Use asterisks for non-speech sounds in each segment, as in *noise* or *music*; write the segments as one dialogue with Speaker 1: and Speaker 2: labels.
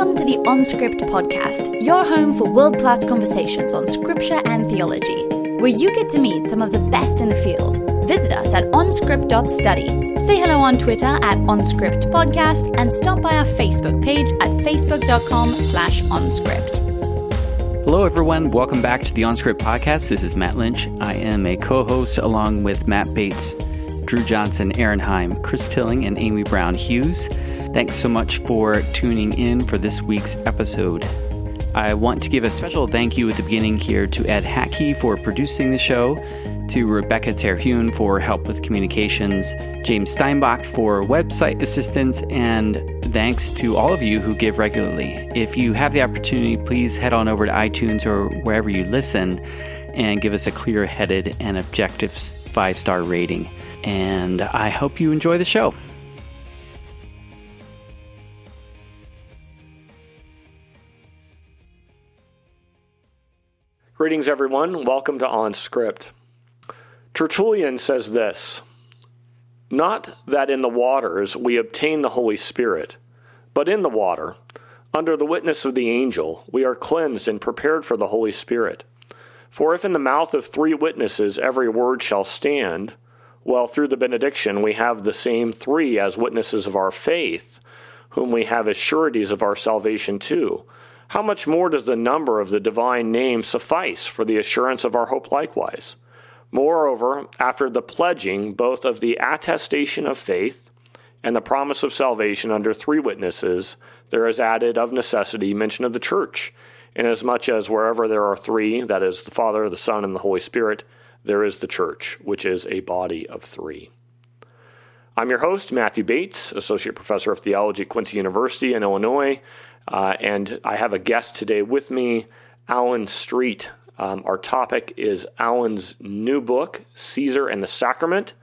Speaker 1: Welcome to the OnScript podcast, your home for world class conversations on scripture and theology, where you get to meet some of the best in the field. Visit us at onscript.study. Say hello on Twitter at OnScript Podcast and stop by our Facebook page at facebook.com slash OnScript.
Speaker 2: Hello, everyone. Welcome back to the OnScript podcast. This is Matt Lynch. I am a co host along with Matt Bates, Drew Johnson, Erin Heim, Chris Tilling, and Amy Brown Hughes. Thanks so much for tuning in for this week's episode. I want to give a special thank you at the beginning here to Ed Hackey for producing the show, to Rebecca Terhune for help with communications, James Steinbach for website assistance, and thanks to all of you who give regularly. If you have the opportunity, please head on over to iTunes or wherever you listen and give us a clear headed and objective five star rating. And I hope you enjoy the show.
Speaker 3: Greetings, everyone. Welcome to OnScript. Tertullian says this Not that in the waters we obtain the Holy Spirit, but in the water, under the witness of the angel, we are cleansed and prepared for the Holy Spirit. For if in the mouth of three witnesses every word shall stand, well, through the benediction we have the same three as witnesses of our faith, whom we have as sureties of our salvation too how much more does the number of the divine name suffice for the assurance of our hope likewise? Moreover, after the pledging both of the attestation of faith and the promise of salvation under three witnesses, there is added of necessity mention of the church, inasmuch as wherever there are three, that is, the Father, the Son, and the Holy Spirit, there is the church, which is a body of three. I'm your host, Matthew Bates, Associate Professor of Theology at Quincy University in Illinois. Uh, and I have a guest today with me, Alan Streett. Um, our topic is Alan's new book, Caesar and the Sacrament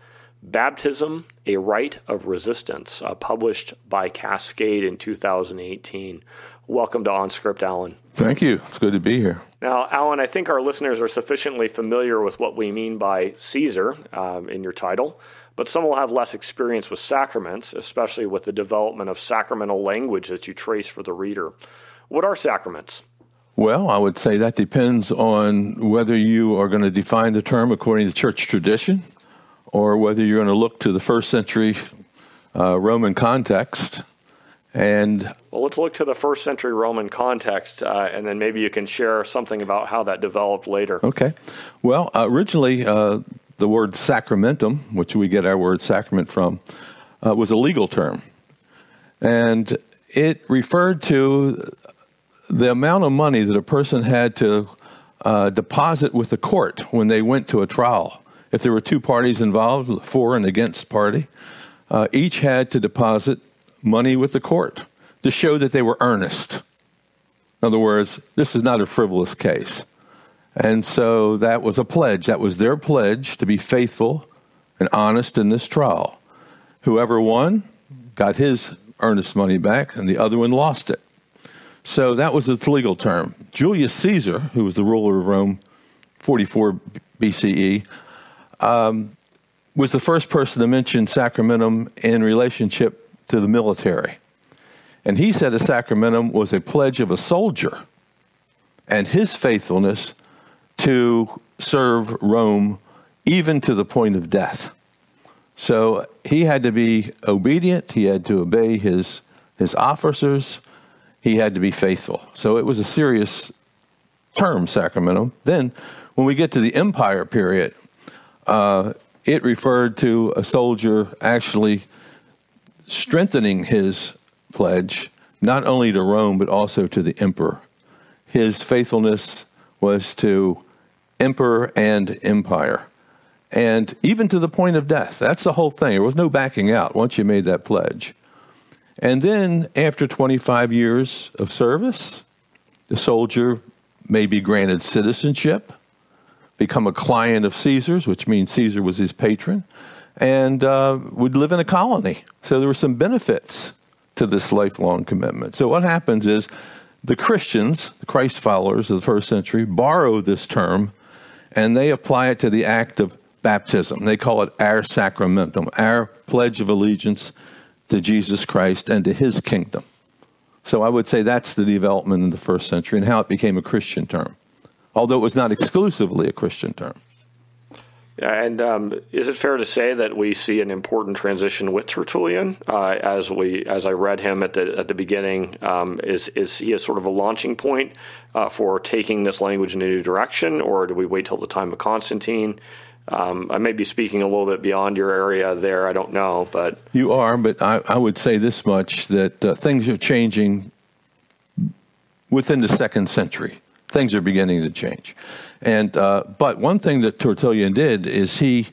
Speaker 3: Baptism, a Rite of Resistance, uh, published by Cascade in 2018. Welcome to OnScript, Alan.
Speaker 4: Thank you. It's good to be here.
Speaker 3: Now, Alan, I think our listeners are sufficiently familiar with what we mean by Caesar um, in your title but some will have less experience with sacraments, especially with the development of sacramental language that you trace for the reader. What are sacraments?
Speaker 4: Well, I would say that depends on whether you are going to define the term according to church tradition or whether you're going to look to the first century uh, Roman context. And
Speaker 3: well, let's look to the first century Roman context, uh, and then maybe you can share something about how that developed later.
Speaker 4: Okay. Well, uh, originally, uh, the word sacramentum, which we get our word sacrament from, uh, was a legal term. And it referred to the amount of money that a person had to uh, deposit with the court when they went to a trial. If there were two parties involved, for and against party, uh, each had to deposit money with the court to show that they were earnest. In other words, this is not a frivolous case. And so that was a pledge. That was their pledge to be faithful and honest in this trial. Whoever won got his earnest money back, and the other one lost it. So that was its legal term. Julius Caesar, who was the ruler of Rome, 44 BCE, um, was the first person to mention sacramentum in relationship to the military. And he said a sacramentum was a pledge of a soldier and his faithfulness to serve Rome even to the point of death. So he had to be obedient, he had to obey his, his officers, he had to be faithful. So it was a serious term, sacramentum. Then, when we get to the empire period, uh, it referred to a soldier actually strengthening his pledge, not only to Rome, but also to the emperor. His faithfulness was to emperor and empire. And even to the point of death. That's the whole thing. There was no backing out once you made that pledge. And then, after 25 years of service, the soldier may be granted citizenship, become a client of Caesar's, which means Caesar was his patron, and uh, would live in a colony. So there were some benefits to this lifelong commitment. So what happens is the Christians, the Christ followers of the first century, borrow this term and they apply it to the act of baptism. They call it our sacramentum, our pledge of allegiance to Jesus Christ and to his kingdom. So I would say that's the development in the first century and how it became a Christian term, although it was not exclusively a Christian term.
Speaker 3: And um, is it fair to say that we see an important transition with Tertullian uh, as we as I read him at the at the beginning? Um, is is he a sort of a launching point uh, for taking this language in a new direction, or do we wait till the time of Constantine? Um, I may be speaking a little bit beyond your area there. I don't know, but
Speaker 4: you are. But I, I would say this much: that uh, things are changing within the second century. Things are beginning to change. And uh, but one thing that Tertullian did is he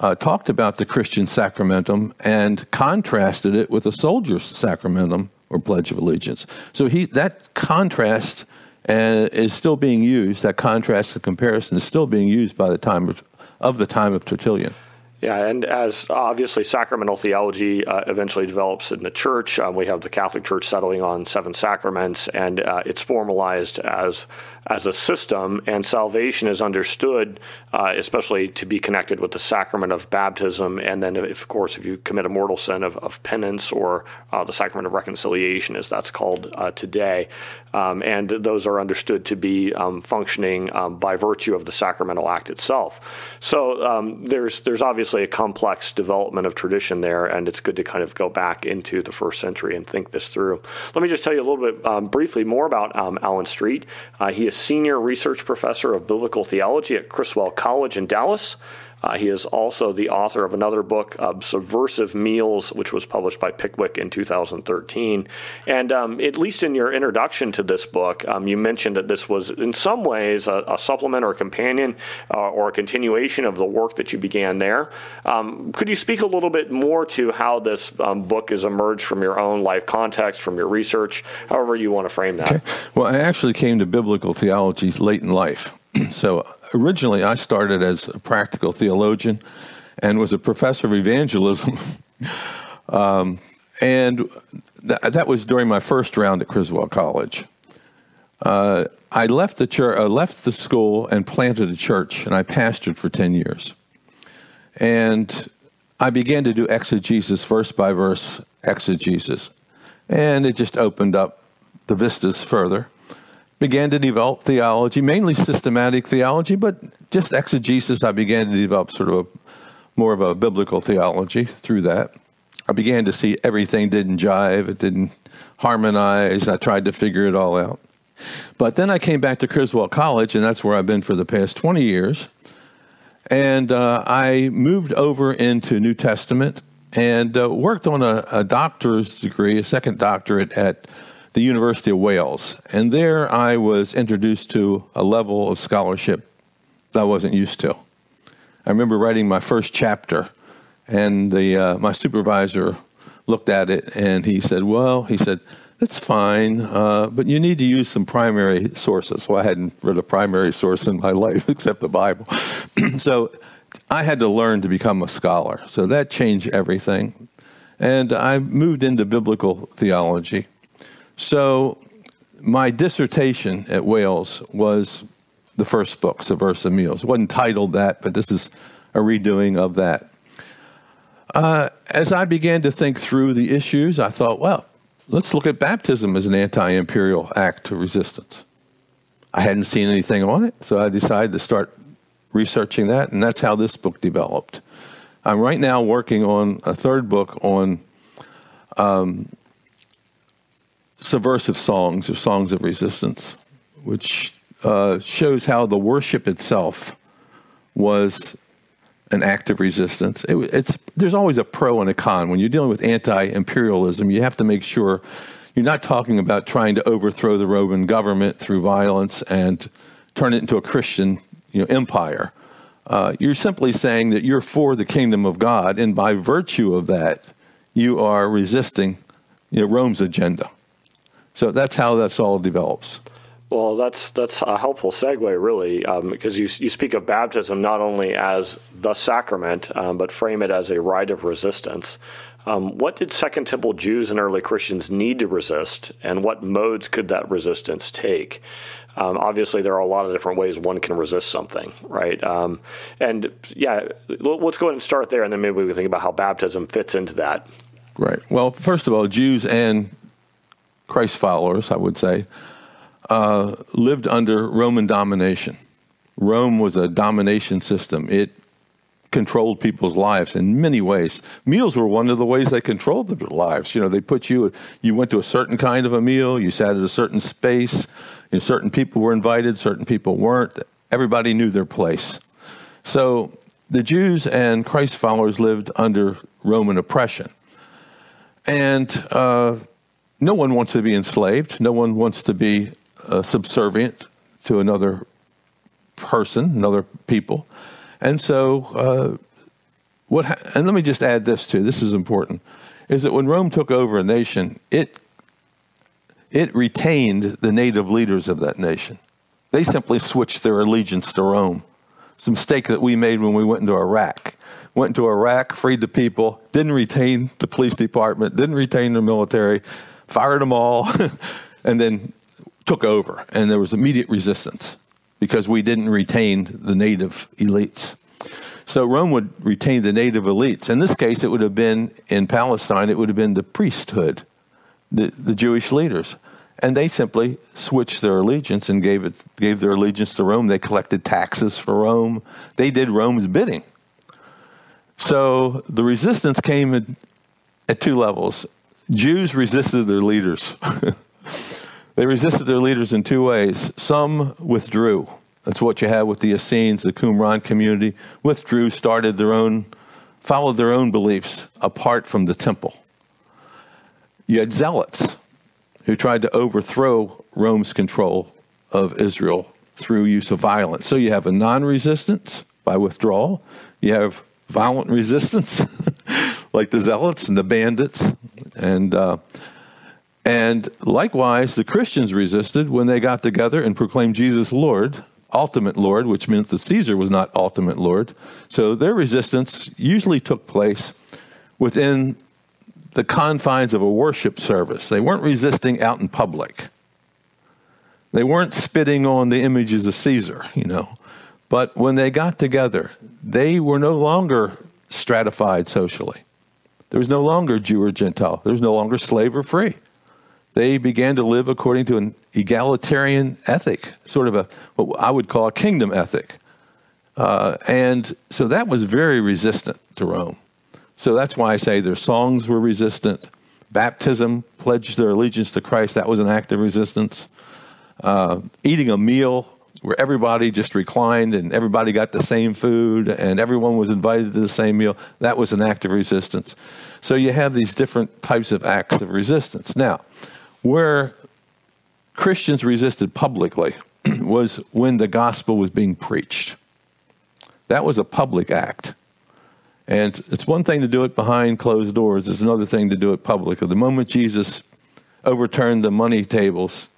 Speaker 4: uh, talked about the Christian sacramentum and contrasted it with a soldier's sacramentum or pledge of allegiance. So he that contrast uh, is still being used. That contrast and comparison is still being used by the time of, of the time of Tertullian.
Speaker 3: Yeah, and as obviously sacramental theology uh, eventually develops in the church, um, we have the Catholic Church settling on seven sacraments, and uh, it's formalized as as a system, and salvation is understood, uh, especially to be connected with the sacrament of baptism, and then, if, of course, if you commit a mortal sin of, of penance or uh, the sacrament of reconciliation, as that's called uh, today, um, and those are understood to be um, functioning um, by virtue of the sacramental act itself. So um, there's there's obviously a complex development of tradition there, and it's good to kind of go back into the first century and think this through. Let me just tell you a little bit um, briefly more about um, Alan Streett. Uh, he is senior research professor of biblical theology at Criswell College in Dallas. Uh, he is also the author of another book, uh, Subversive Meals, which was published by Pickwick in 2013. And um, at least in your introduction to this book, um, you mentioned that this was in some ways a, a supplement or a companion uh, or a continuation of the work that you began there. Um, could you speak a little bit more to how this um, book has emerged from your own life context, from your research, however you want to frame that? Okay.
Speaker 4: Well, I actually came to biblical theology late in life. *clears throat* so originally I started as a practical theologian and was a professor of evangelism. *laughs* um, and th- that was during my first round at Criswell College. Uh, I left the church, uh, left the school, and planted a church, and I pastored for ten years. And I began to do exegesis, verse by verse exegesis, and it just opened up the vistas further began to develop theology, mainly systematic theology, but just exegesis. I began to develop sort of a, more of a biblical theology through that. I began to see everything didn't jive, it didn't harmonize. I tried to figure it all out. But then I came back to Criswell College, and that's where I've been for the past 20 years. And uh, I moved over into New Testament and uh, worked on a, a doctor's degree, a second doctorate at the University of Wales. And there I was introduced to a level of scholarship that I wasn't used to. I remember writing my first chapter, and the, uh, my supervisor looked at it and he said, Well, he said, that's fine, uh, but you need to use some primary sources. Well, I hadn't read a primary source in my *laughs* life except the Bible. *clears throat* so I had to learn to become a scholar. So that changed everything. And I moved into biblical theology. So, my dissertation at Wales was the first book, Subversive Meals. It wasn't titled that, but this is a redoing of that. Uh, as I began to think through the issues, I thought, well, let's look at baptism as an anti imperial act of resistance. I hadn't seen anything on it, so I decided to start researching that, and that's how this book developed. I'm right now working on a third book on um, subversive songs or songs of resistance, which uh, shows how the worship itself was an act of resistance. It, it's there's always a pro and a con when you're dealing with anti-imperialism. You have to make sure you're not talking about trying to overthrow the Roman government through violence and turn it into a Christian you know, empire. Uh, you're simply saying that you're for the kingdom of God, and by virtue of that, you are resisting you know, Rome's agenda. So that's how this all develops.
Speaker 3: Well, that's that's a helpful segue, really, um, because you you speak of baptism not only as the sacrament, um, but frame it as a rite of resistance. Um, what did Second Temple Jews and early Christians need to resist, and what modes could that resistance take? Um, obviously, there are a lot of different ways one can resist something, right? Um, and yeah, let's go ahead and start there, and then maybe we can think about how baptism fits into that.
Speaker 4: Right. Well, first of all, Jews and Christ followers, I would say, uh, lived under Roman domination. Rome was a domination system. It controlled people's lives in many ways. Meals were one of the ways they controlled their lives. You know, they put you, you went to a certain kind of a meal, you sat at a certain space, you know, certain people were invited, certain people weren't. Everybody knew their place. So the Jews and Christ followers lived under Roman oppression. And uh, no one wants to be enslaved, no one wants to be uh, subservient to another person, another people. And so, uh, what? Ha- and let me just add this too. This is important: is that when Rome took over a nation, it it retained the native leaders of that nation. They simply switched their allegiance to Rome. It's a mistake that we made when we went into Iraq. Went into Iraq, freed the people, didn't retain the police department, didn't retain the military, fired them all, *laughs* and then took over. And there was immediate resistance because we didn't retain the native elites. So Rome would retain the native elites. In this case, it would have been in Palestine, it would have been the priesthood, the, the Jewish leaders. And they simply switched their allegiance and gave, it, gave their allegiance to Rome. They collected taxes for Rome. They did Rome's bidding. So the resistance came at, at two levels. Jews resisted their leaders. *laughs* They resisted their leaders in two ways. Some withdrew. That's what you had with the Essenes, the Qumran community. Withdrew, started their own, followed their own beliefs apart from the temple. You had zealots who tried to overthrow Rome's control of Israel through use of violence. So you have a non resistance by withdrawal, you have violent resistance, *laughs* like the zealots and the bandits. And uh, and likewise, the Christians resisted when they got together and proclaimed Jesus Lord, ultimate Lord, which means that Caesar was not ultimate Lord. So their resistance usually took place within the confines of a worship service. They weren't resisting out in public. They weren't spitting on the images of Caesar, you know. But when they got together, they were no longer stratified socially. There was no longer Jew or Gentile. There was no longer slave or free they began to live according to an egalitarian ethic, sort of a what I would call a kingdom ethic. Uh, and so that was very resistant to Rome. So that's why I say their songs were resistant. Baptism pledged their allegiance to Christ. That was an act of resistance. Uh, eating a meal where everybody just reclined and everybody got the same food and everyone was invited to the same meal. That was an act of resistance. So you have these different types of acts of resistance. Now, where Christians resisted publicly *clears throat* was when the gospel was being preached. That was a public act. And it's one thing to do it behind closed doors, it's another thing to do it publicly. The moment Jesus overturned the money tables,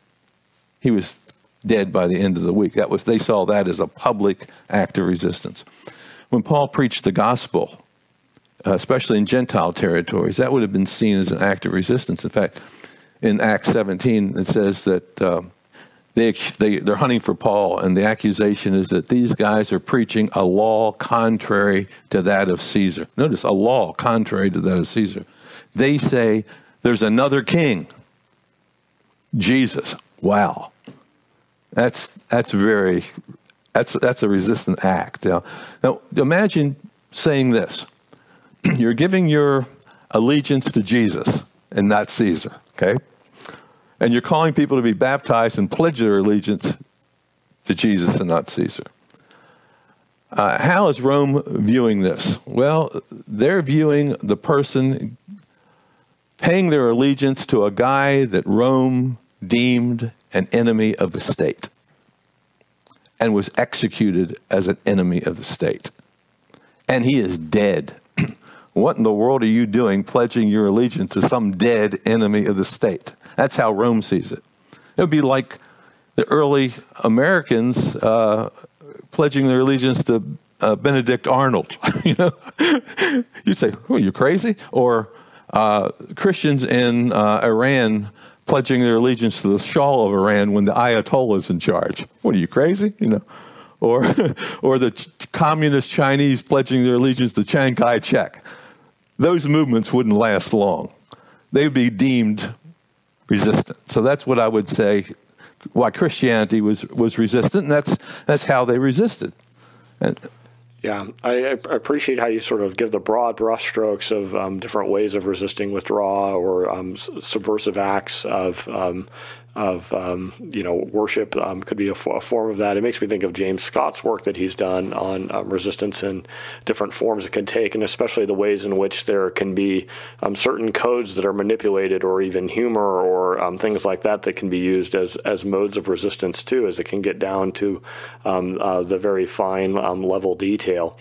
Speaker 4: he was dead by the end of the week. That was they saw that as a public act of resistance. When Paul preached the gospel, especially in Gentile territories, that would have been seen as an act of resistance. In fact, in Acts 17, it says that uh, they, they, they're hunting for Paul, and the accusation is that these guys are preaching a law contrary to that of Caesar. Notice, a law contrary to that of Caesar. They say there's another king, Jesus. Wow. That's, that's very, that's, that's a resistant act. Now, now imagine saying this *clears throat* you're giving your allegiance to Jesus and not Caesar, okay? and you're calling people to be baptized and pledge their allegiance to Jesus and not Caesar. Uh, how is Rome viewing this? Well, they're viewing the person paying their allegiance to a guy that Rome deemed an enemy of the state and was executed as an enemy of the state. And he is dead. *clears throat* what in the world are you doing pledging your allegiance to some dead enemy of the state? That's how Rome sees it. It would be like the early Americans uh, pledging their allegiance to uh, Benedict Arnold. *laughs* you know, *laughs* you'd say, "Oh, you crazy?" Or uh, Christians in uh, Iran pledging their allegiance to the Shah of Iran when the Ayatollah is in charge. What are you crazy? You know, or *laughs* or the communist Chinese pledging their allegiance to Chiang Kai-shek. Those movements wouldn't last long. They'd be deemed resistant. So that's what I would say why Christianity was, was resistant, and that's, that's how they resisted. And,
Speaker 3: yeah, I, I, appreciate how you sort of give the broad brushstrokes of um, different ways of resisting withdrawal or um, subversive acts of um, of um, you know worship um, could be a, form of that. It makes me think of James Scott's work that he's done on um, resistance and different forms it can take, and especially the ways in which there can be um, certain codes that are manipulated, or even humor or um, things like that that can be used as as modes of resistance too, as it can get down to um, uh, the very fine level detail.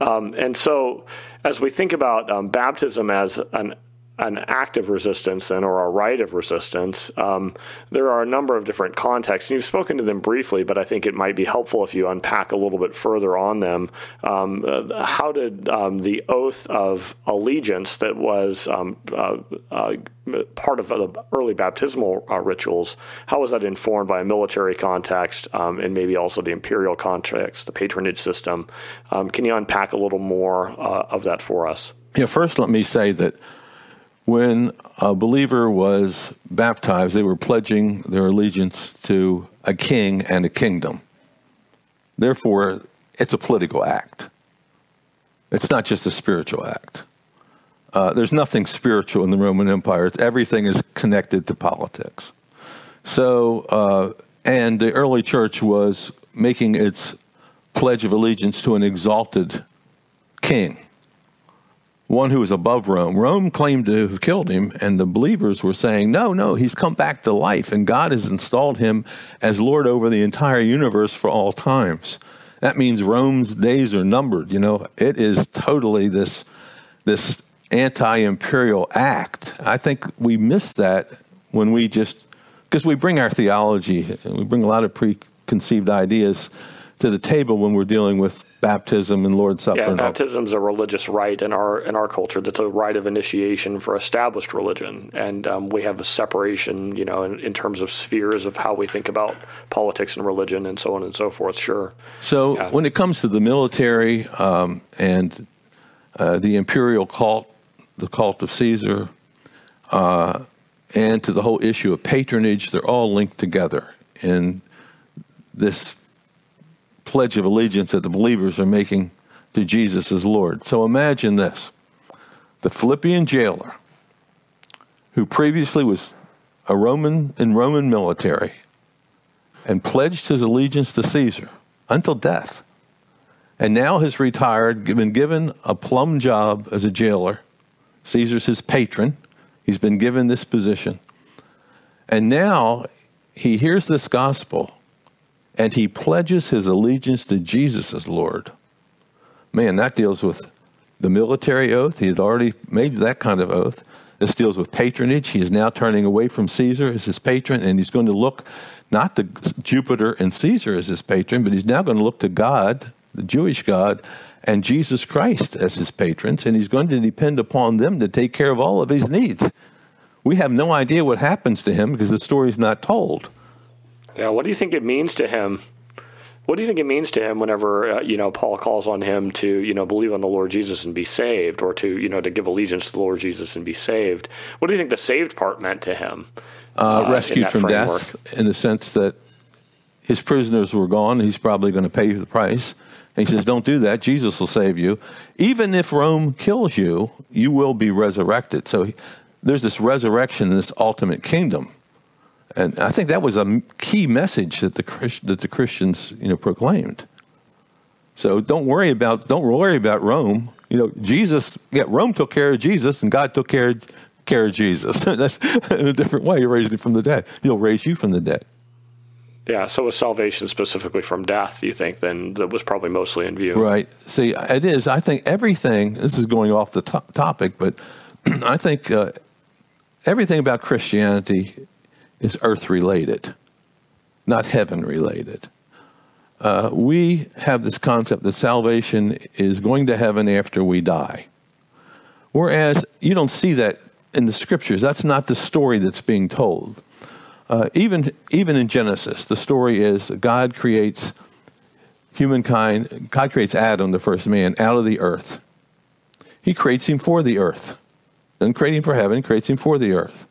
Speaker 3: and so, as we think about baptism as an an act of resistance then or a rite of resistance, um, there are a number of different contexts. And you've spoken to them briefly, but I think it might be helpful if you unpack a little bit further on them. Um, uh, how did um, the oath of allegiance that was um, uh, uh, part of the early baptismal uh, rituals, how was that informed by a military context um, and maybe also the imperial context, the patronage system? Um, can you unpack a little more uh, of that for us?
Speaker 4: Yeah, first let me say that when a believer was baptized, they were pledging their allegiance to a king and a kingdom. Therefore, it's a political act. It's not just a spiritual act. Uh, there's nothing spiritual in the Roman Empire. Everything is connected to politics. So, uh, and the early church was making its pledge of allegiance to an exalted king one who was above Rome. Rome claimed to have killed him, and the believers were saying, No, no, he's come back to life, and God has installed him as Lord over the entire universe for all times. That means Rome's days are numbered. You know, it is totally this, this anti imperial act. I think we miss that when we just, because we bring our theology, we bring a lot of preconceived ideas to the table when we're dealing with baptism and Lord's Supper.
Speaker 3: Yeah, baptism is a religious rite in our in our culture. That's a rite of initiation for established religion, and um, we have a separation, you know, in, in, terms of spheres of how we think about politics and religion, and so on and so forth. Sure.
Speaker 4: So yeah. when it comes to the military um, and uh, the imperial cult, the cult of Caesar, uh, and to the whole issue of patronage, they're all linked together in this pledge of allegiance that the believers are making to Jesus as Lord. So imagine this the Philippian jailer, who previously was a Roman in Roman military and pledged his allegiance to Caesar until death, and now has retired, been given a plum job as a jailer. Caesar's his patron. He's been given this position. And now he hears this gospel and he pledges his allegiance to Jesus as Lord. Man, that deals with the military oath. He had already made that kind of oath. This deals with patronage. He is now turning away from Caesar as his patron, and he's going to look not to Jupiter and Caesar as his patron, but he's now going to look to God, the Jewish God, and Jesus Christ as his patrons, and he's going to depend upon them to take care of all of his needs. We have no idea what happens to him because the story is not told.
Speaker 3: Yeah, what do you think it means to him? What do you think it means to him whenever uh, you know Paul calls on him to you know believe on the Lord Jesus and be saved, or to you know to give allegiance to the Lord Jesus and be saved? What do you think the saved part meant to him?
Speaker 4: Uh, uh, rescued from framework? death, in the sense that his prisoners were gone. He's probably going to pay the price. And he says, "Don't do that. Jesus will save you. Even if Rome kills you, you will be resurrected." So he, there's this resurrection in this ultimate kingdom and I think that was a key message that the that the Christians you know proclaimed. So don't worry about don't worry about Rome. You know, Jesus. Yeah, Rome took care of Jesus, and God took care care of Jesus. *laughs* That's in a different way. He raised him from the dead. He'll raise you from the dead.
Speaker 3: Yeah. So was salvation specifically from death? You think then that was probably mostly in view?
Speaker 4: Right. See, it is. I think everything. This is going off the to- topic, but *clears throat* I think uh, everything about Christianity is earth related, not heaven related. Uh, we have this concept that salvation is going to heaven after we die. Whereas you don't see that in the scriptures. That's not the story that's being told. Uh, even, even in Genesis, the story is God creates humankind, God creates Adam, the first man, out of the earth. He creates him for the earth. Create him for heaven, creates him for the earth.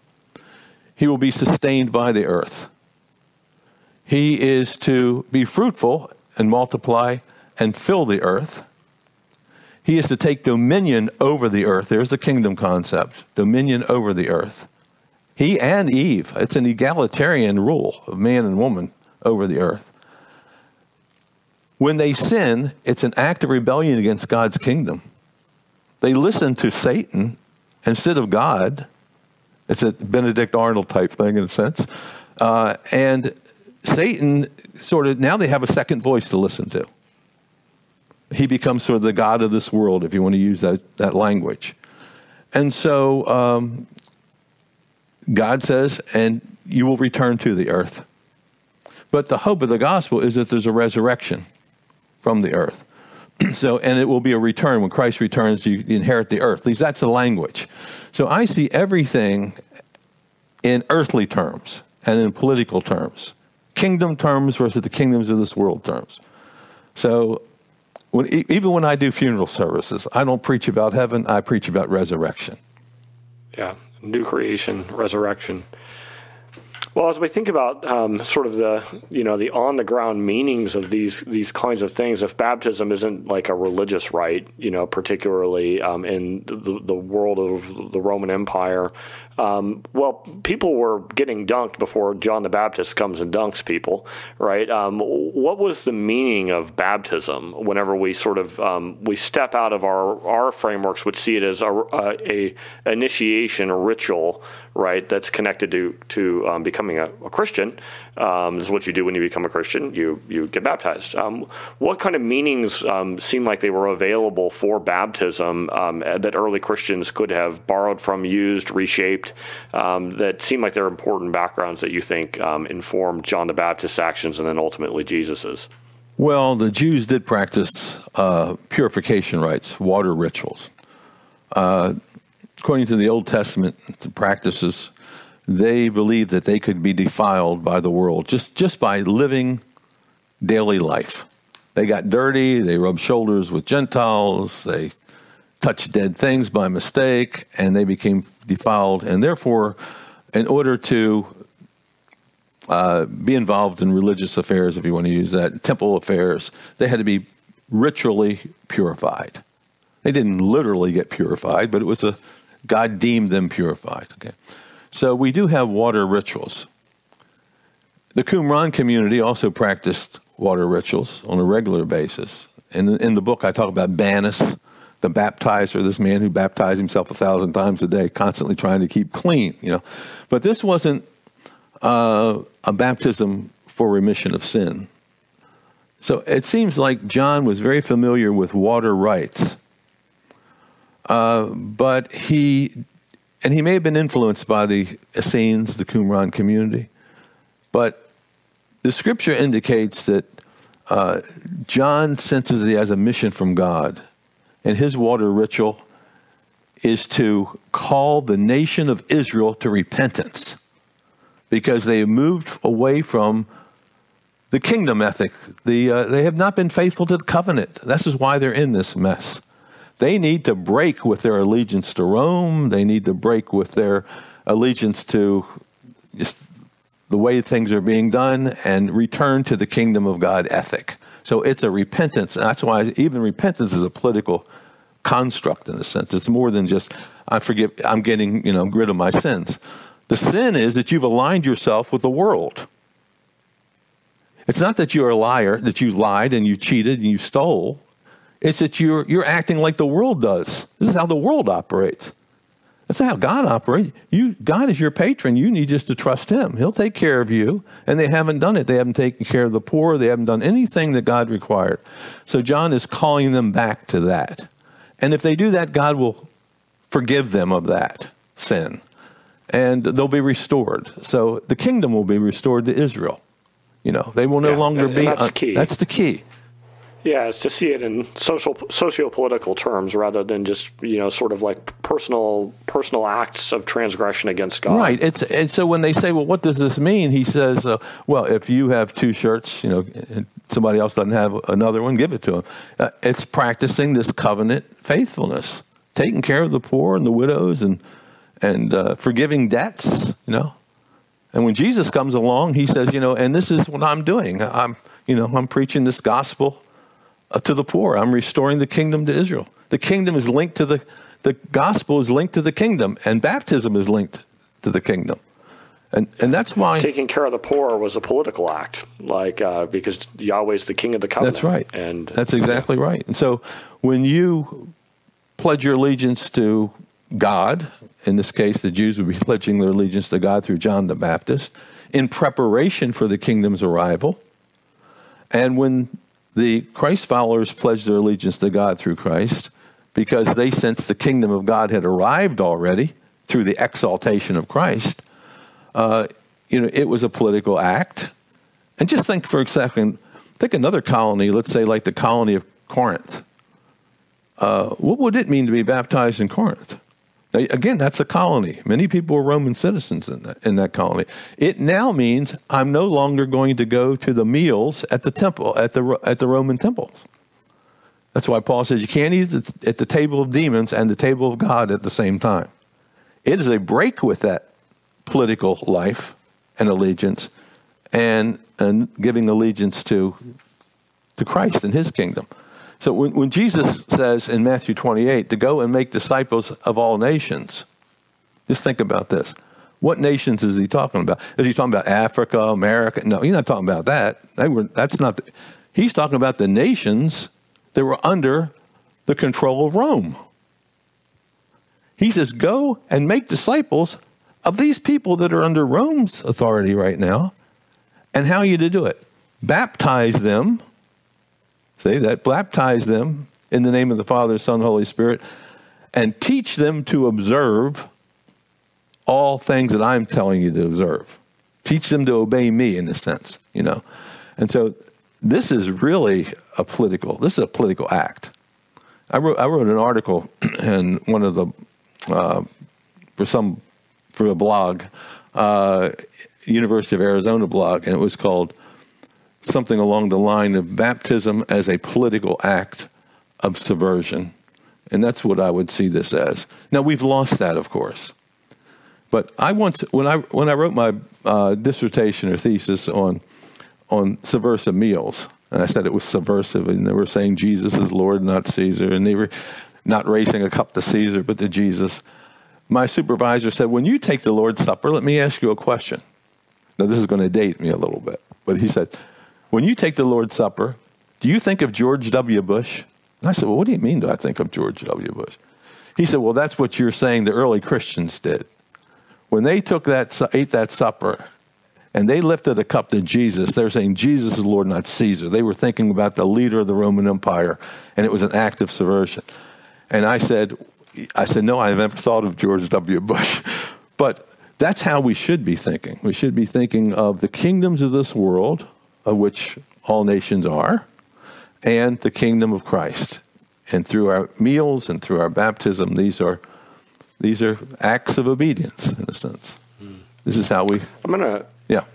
Speaker 4: He will be sustained by the earth. He is to be fruitful and multiply and fill the earth. He is to take dominion over the earth. There's the kingdom concept dominion over the earth. He and Eve, it's an egalitarian rule of man and woman over the earth. When they sin, it's an act of rebellion against God's kingdom. They listen to Satan instead of God. It's a Benedict Arnold type thing in a sense. Uh, and Satan sort of, now they have a second voice to listen to he becomes sort of the God of this world, if you want to use that, that language. And so um, God says, and you will return to the earth. But the hope of the gospel is that there's a resurrection from the earth. *clears throat* so, and it will be a return. When Christ returns, you inherit the earth. At least that's the language. So I see everything in earthly terms and in political terms, kingdom terms versus the kingdoms of this world terms. So when, even when I do funeral services, I don't preach about heaven, I preach about resurrection.
Speaker 3: Yeah, new creation, resurrection. Well, as we think about um, sort of the you know the on the ground meanings of these these kinds of things, if baptism isn't like a religious rite, you know, particularly um, in the, the world of the Roman Empire, um, well, people were getting dunked before John the Baptist comes and dunks people, right? Um, what was the meaning of baptism? Whenever we sort of um, we step out of our our frameworks, which see it as a, a, a initiation, ritual, right? That's connected to to um, becoming a, a Christian. Um, this is what you do when you become a Christian. You you get baptized. Um, what kind of meanings seem like they were available for baptism that early Christians could have borrowed from, used, reshaped? Shaped um, that seem like they're important backgrounds that you think um, informed John the Baptist's actions and then ultimately Jesus's?
Speaker 4: Well, the Jews did practice uh, purification rites, water rituals. Uh, according to the Old Testament practices, they believed that they could be defiled by the world just, just by living daily life. They got dirty, they rubbed shoulders with Gentiles, they touched dead things by mistake and they became defiled. And therefore, in order to uh, be involved in religious affairs, if you want to use that, temple affairs, they had to be ritually purified. They didn't literally get purified, but it was a God deemed them purified. Okay, so we do have water rituals. The Qumran community also practiced water rituals on a regular basis. In, in the book, I talk about Bannus, the baptizer, this man who baptized himself a thousand times a day, constantly trying to keep clean, you know. But this wasn't uh, a baptism for remission of sin. So it seems like John was very familiar with water rites, uh, but he, and he may have been influenced by the Essenes, the Qumran community, but the scripture indicates that uh, John senses that he has a mission from God and his water ritual is to call the nation of Israel to repentance because they have moved away from the kingdom ethic. The, uh, they have not been faithful to the covenant. This is why they're in this mess. They need to break with their allegiance to Rome. They need to break with their allegiance to just the way things are being done and return to the kingdom of God ethic. So it's a repentance. And That's why even repentance is a political construct in a sense. It's more than just I forgive. I'm getting you know rid of my sins. The sin is that you've aligned yourself with the world. It's not that you're a liar, that you lied and you cheated and you stole. It's that you're you're acting like the world does. This is how the world operates. That's how God operates. You, God is your patron. You need just to trust Him. He'll take care of you. And they haven't done it. They haven't taken care of the poor. They haven't done anything that God required. So John is calling them back to that. And if they do that, God will forgive them of that sin. And they'll be restored. So the kingdom will be restored to Israel. You know, they will no yeah, longer be.
Speaker 3: That's,
Speaker 4: that's the key.
Speaker 3: Yeah, it's to see it in social socio-political terms rather than just you know sort of like personal personal acts of transgression against God.
Speaker 4: Right. It's and so when they say, "Well, what does this mean?" He says, uh, "Well, if you have two shirts, you know, somebody else doesn't have another one, give it to them." Uh, it's practicing this covenant faithfulness, taking care of the poor and the widows, and and uh, forgiving debts. You know, And when Jesus comes along, he says, you know, and this is what I'm doing. I'm, you know, I'm preaching this gospel to the poor. I'm restoring the kingdom to Israel. The kingdom is linked to the, the gospel is linked to the kingdom, and baptism is linked to the kingdom. And, and that's why
Speaker 3: taking care of the poor was a political act, like uh, because Yahweh's the king of the covenant.
Speaker 4: That's right,
Speaker 3: and
Speaker 4: that's exactly yeah. right. And so when you pledge your allegiance to God, in this case, the Jews would be *laughs* pledging their allegiance to God through John the Baptist in preparation for the kingdom's arrival. And when the Christ followers pledged their allegiance to God through Christ, because they sensed the kingdom of God had arrived already through the exaltation of Christ, uh, you know, it was a political act. And just think for a second, think another colony, let's say like the colony of Corinth. Uh, what would it mean to be baptized in Corinth? Again, that's a colony. Many people were Roman citizens in that, in that colony. It now means I'm no longer going to go to the meals at the temple, at the, at the Roman temples. That's why Paul says you can't eat at the table of demons and the table of God at the same time. It is a break with that political life and allegiance and, and giving allegiance to, to Christ and his kingdom. So when, when Jesus says in Matthew 28 to go and make disciples of all nations, just think about this. What nations is he talking about? Is he talking about Africa, America? No, he's not talking about that. They were, that's not. The, he's talking about the nations that were under the control of Rome. He says, "Go and make disciples of these people that are under Rome's authority right now." And how are you to do it? Baptize them See that? Baptize them in the name of the Father, Son, Holy Spirit, and teach them to observe all things that I'm telling you to observe. Teach them to obey me in a sense, you know. And so this is really a political, this is a political act. I wrote, I wrote an article *clears throat* in one of the, uh, for some, for a blog, uh, University of Arizona blog, and it was called something along the line of baptism as a political act of subversion. And that's what I would see this as. Now, we've lost that, of course. But I once, when I, when I wrote my uh, dissertation or thesis on, on subversive meals, and I said it was subversive, and they were saying Jesus is Lord, not Caesar, and they were not raising a cup to Caesar, but to Jesus. My supervisor said, When you take the Lord's Supper, let me ask you a question. Now, this is going to date me a little bit, but he said, when you take the Lord's Supper, do you think of George W. Bush? And I said, Well, what do you mean do I think of George W. Bush? He said, Well, that's what you're saying the early Christians did. When they took that, ate that supper, and they lifted a cup to Jesus, they're saying Jesus is Lord, not Caesar. They were thinking about the leader of the Roman Empire, and it was an act of subversion. And I said, I said, no, I've never thought of George W. Bush. *laughs* But that's how we should be thinking. We should be thinking of the kingdoms of this world, of which all nations are, and the kingdom of Christ. And through our meals and through our baptism, these are these are acts of obedience in a sense. Mm. This is how we.
Speaker 3: I'm gonna.
Speaker 4: Yeah.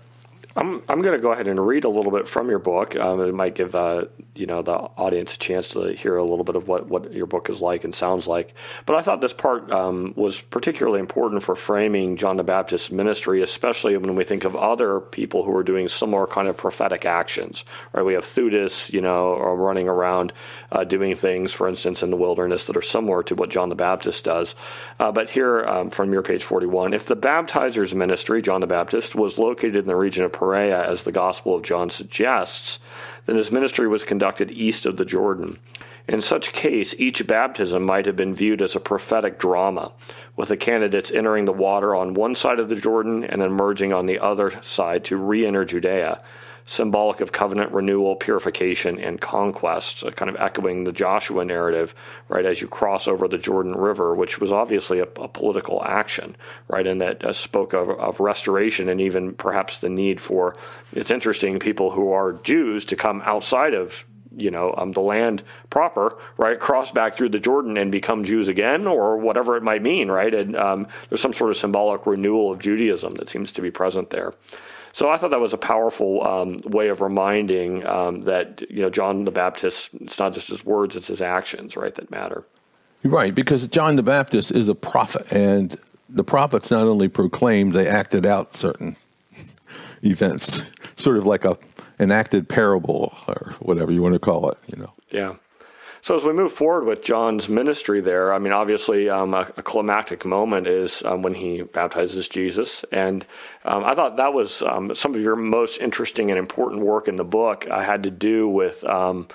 Speaker 3: I'm I'm going to go ahead and read a little bit from your book. Um, it might give uh, you know the audience a chance to hear a little bit of what, what your book is like and sounds like. But I thought this part um, was particularly important for framing John the Baptist's ministry, especially when we think of other people who are doing similar kind of prophetic actions. Right? We have Theudas, you know, running around uh, doing things, for instance, in the wilderness that are similar to what John the Baptist does. Uh, but here um, from your page 41, if the baptizer's ministry, John the Baptist, was located in the region of Perea, as the Gospel of John suggests, then his ministry was conducted east of the Jordan. In such case, each baptism might have been viewed as a prophetic drama, with the candidates entering the water on one side of the Jordan and emerging on the other side to re enter Judea symbolic of covenant renewal, purification, and conquest, uh, kind of echoing the Joshua narrative, right, as you cross over the Jordan River, which was obviously a, a political action, right, and that uh, spoke of, of restoration and even perhaps the need for, it's interesting, people who are Jews to come outside of you know um, the land proper, right? Cross back through the Jordan and become Jews again, or whatever it might mean, right? And um, there's some sort of symbolic renewal of Judaism that seems to be present there. So I thought that was a powerful um, way of reminding um, that you know John the Baptist. It's not just his words; it's his actions, right, that matter.
Speaker 4: Right, because John the Baptist is a prophet, and the prophets not only proclaimed; they acted out certain *laughs* events, sort of like a enacted parable or whatever you want to call it. You know.
Speaker 3: Yeah. So as we move forward with John's ministry there, I mean, obviously, um, a, a, climactic moment is um, when he baptizes Jesus, and um, I thought that was um, some of your most interesting and important work in the book. I had to do with um,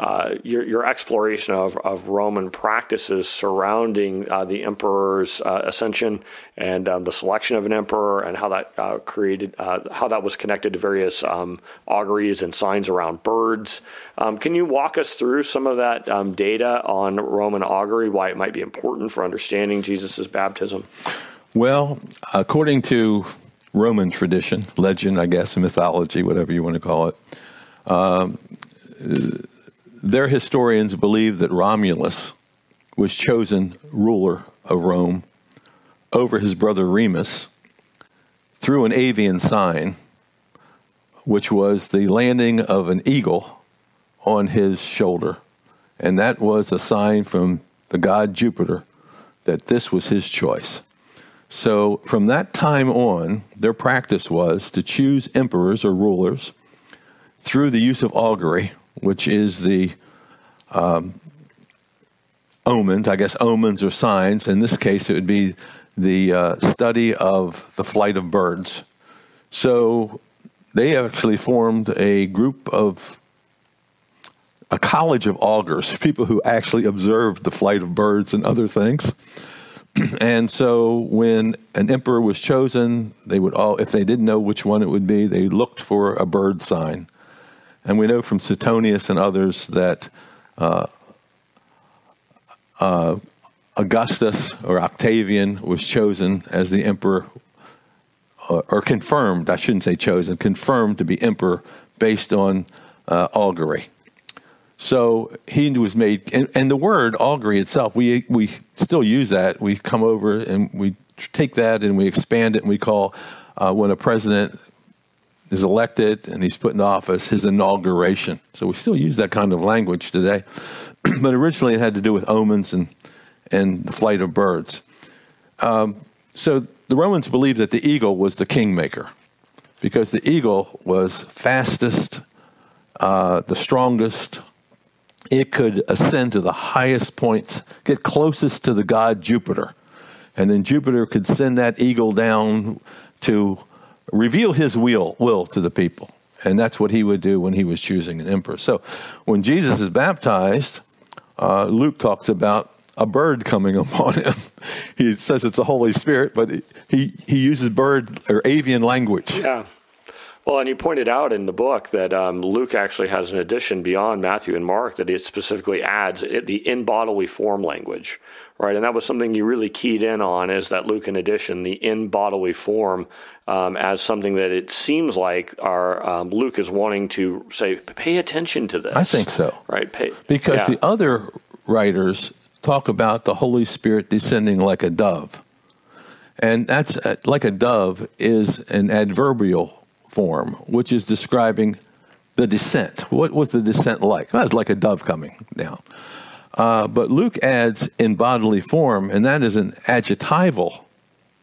Speaker 3: uh, your, your exploration of, of Roman practices surrounding uh, the emperor's uh, ascension and um, the selection of an emperor, and how that uh, created uh, how that was connected to various um, auguries and signs around birds. Um, can you walk us through some of that um, data on Roman augury, why it might be important for understanding Jesus' baptism?
Speaker 4: Well, according to Roman tradition, legend, I guess, mythology, whatever you want to call it. Their historians believe that Romulus was chosen ruler of Rome over his brother Remus through an avian sign, which was the landing of an eagle on his shoulder. And that was a sign from the god Jupiter that this was his choice. So from that time on, their practice was to choose emperors or rulers through the use of augury which is the um, omens, I guess omens or signs. In this case, it would be the uh, study of the flight of birds. So they actually formed a group of a college of augurs, people who actually observed the flight of birds and other things. *clears throat* and so when an emperor was chosen, they would all, if they didn't know which one it would be, they looked for a bird sign. And we know from Suetonius and others that uh, uh, Augustus or Octavian was chosen as the emperor, uh, or confirmed, I shouldn't say chosen, confirmed to be emperor based on uh, augury. So he was made, and, and, the word augury itself, we, we still use that. We come over and we take that and we expand it and we call uh, when a president is elected and he's put in office, his inauguration. So we still use that kind of language today. *clears throat* but originally it had to do with omens and, and the flight of birds. Um, so the Romans believed that the eagle was the kingmaker because the eagle was fastest, uh, the strongest. It could ascend to the highest points, get closest to the god Jupiter. And then Jupiter could send that eagle down to reveal his will, will to the people. And that's what he would do when he was choosing an emperor. So when Jesus is baptized, uh, Luke talks about a bird coming *laughs* upon him. he says it's the Holy Spirit, but he, he uses bird or avian language.
Speaker 3: Yeah. Well, and you pointed out in the book that um, Luke actually has an addition beyond Matthew and Mark that it specifically adds the in bodily form language, right? And that was something you really keyed in on is that Luke in addition, the in bodily form um, as something that it seems like our um, Luke is wanting to say, pay attention to this.
Speaker 4: I think so,
Speaker 3: right? Pay,
Speaker 4: because yeah. the other writers talk about the Holy Spirit descending like a dove, and that's uh, like a dove is an adverbial form, which is describing the descent. What was the descent like? Well, it was like a dove coming down. Uh, but Luke adds in bodily form, and that is an adjectival